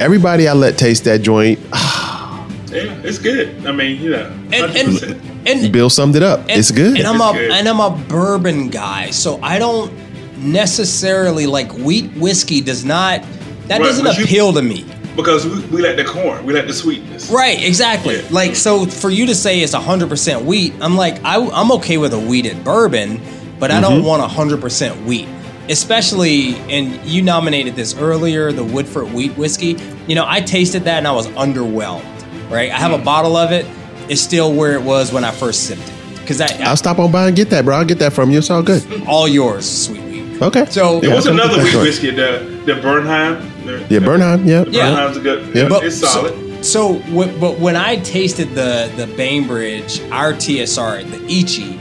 Everybody I let taste that joint, Yeah, it's good. I mean, you know, And and and Bill summed it up. and- it's good. And I'm It's a good. and I'm a bourbon guy, so I don't necessarily like wheat whiskey. Does not that Right, doesn't but you- appeal to me. because we, we like the corn, we like the sweetness. Right, exactly. Yeah. Like so, for you to say it's hundred percent wheat, I'm like, I, I'm okay with a wheated bourbon, but I Mm-hmm. don't want hundred percent wheat. Especially, and you nominated this earlier, the Woodford wheat whiskey. You know, I tasted that and I was underwhelmed. Right, I have Mm. a bottle of it. It's still where it was when I first sipped it. Because I, I'll stop on by and get that, bro. I'll get that from you. It's all good. all yours, sweet wheat. Okay. So- There Yeah, was I'll come another get that wheat joint. whiskey, the the Bernheim. The, Yeah, Bernheim. Yeah. The Yeah. Bernheim's a good. Yeah. But, it's solid. So, wh- but when I tasted the the Bainbridge, our TSR, the Ichi,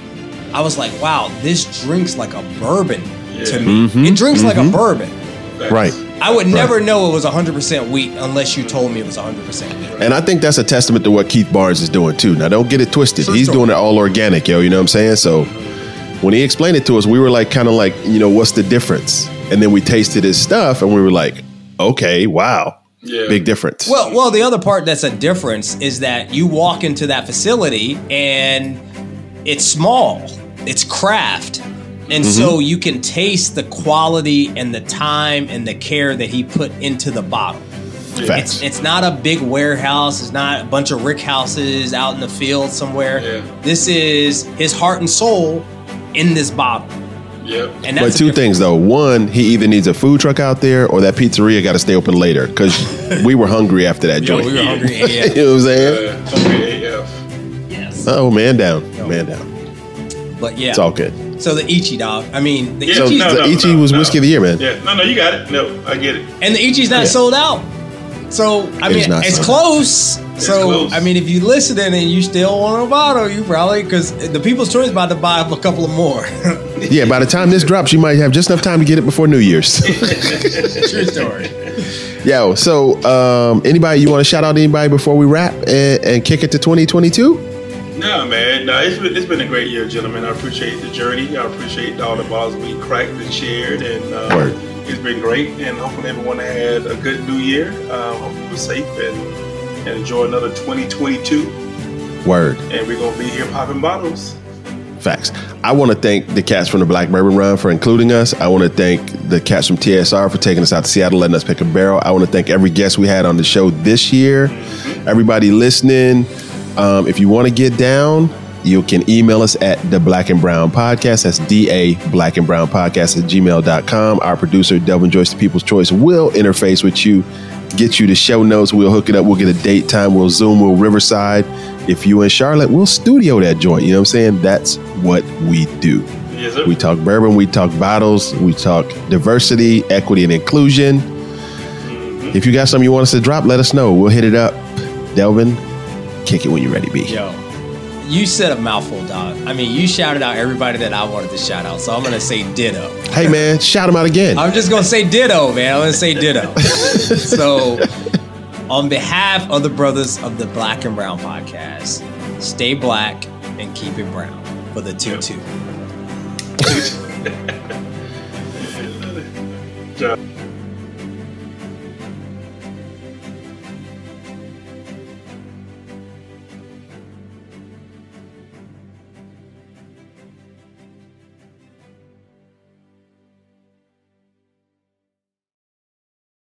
I was like, wow, this drinks like a bourbon to Yeah. me. Mhm, It drinks like a bourbon. Facts. Right. I would never know it was 100% wheat unless you told me it was 100% wheat. And I think that's a testament to what Keith Barnes is doing too. Now, don't get it twisted. For He's sure. doing it all organic, yo. You know what I'm saying? So when he explained it to us, we were like, kind of like, you know, what's the difference? And then we tasted his stuff, and we were like, okay, wow, Yeah. big difference. Well, well, the other part that's a difference is that you walk into that facility and it's small, it's craft. And so you can taste the quality and the time and the care that he put into the bottle. It's, it's not a big warehouse. It's not a bunch of rick houses out in the field somewhere. Yeah. This is his heart and soul in this bottle. Yep. And But that's two things though. One, he either needs a food truck out there or that pizzeria got to stay open later because we were hungry after that Yo, joint. we were hungry you know what I'm saying? Uh, hungry AF. Yes. Oh, man down. Man down. But yeah. It's all good. So the Ichi dog. I mean, the Yeah, So Ichi's no, the no, Ichi no, was no. whiskey of the year, man. Yeah. No, no, you got it. No, I get it. and the Ichi's not Yeah. sold out. So I It is mean, not it's sold close. so close. I mean, if you listening and you still want a bottle, you probably because the People's Choice about to buy up a couple of more. Yeah, by the time this drops, you might have just enough time to get it before New Year's. True story. Yo, so um, anybody you want to shout out to anybody before we wrap and, and kick it to 2022? No, man. No, it's been, it's been a great year, gentlemen. I appreciate the journey. I appreciate all the balls we cracked and shared, and uh, it's been great. And hopefully, everyone had a good New Year. Uh, hope you were safe and, and enjoy another 2022. Word. And we're gonna be here popping bottles. Facts. I want to thank the cats from the Black Bourbon Run for including us. I want to thank the cats from TSR for taking us out to Seattle, letting us pick a barrel. I want to thank every guest we had on the show this year. Everybody listening, um, if you want to get down, you can email us at the Black and Brown Podcast. That's DA Black and Brown Podcast at gmail.com. Our producer, Delvin Joyce, the People's Choice, will interface with you, get you the show notes. We'll hook it up. We'll get a date time. We'll Zoom. We'll Riverside. If you in Charlotte, we'll studio that joint. You know what I'm saying? That's what we do. Yes. We talk bourbon, we talk bottles, we talk diversity, equity, and inclusion. If you got something you want us to drop, let us know. We'll hit it up. Delvin, kick it when you're ready, B. Yo, you said a mouthful, dog. I mean, you shouted out everybody that I wanted to shout out, so I'm gonna say ditto. Hey, man, shout them out again. I'm just gonna say ditto, man. I'm gonna say ditto. so, on behalf of the brothers of the Black and Brown podcast, stay black and keep it brown for the two two. Yeah.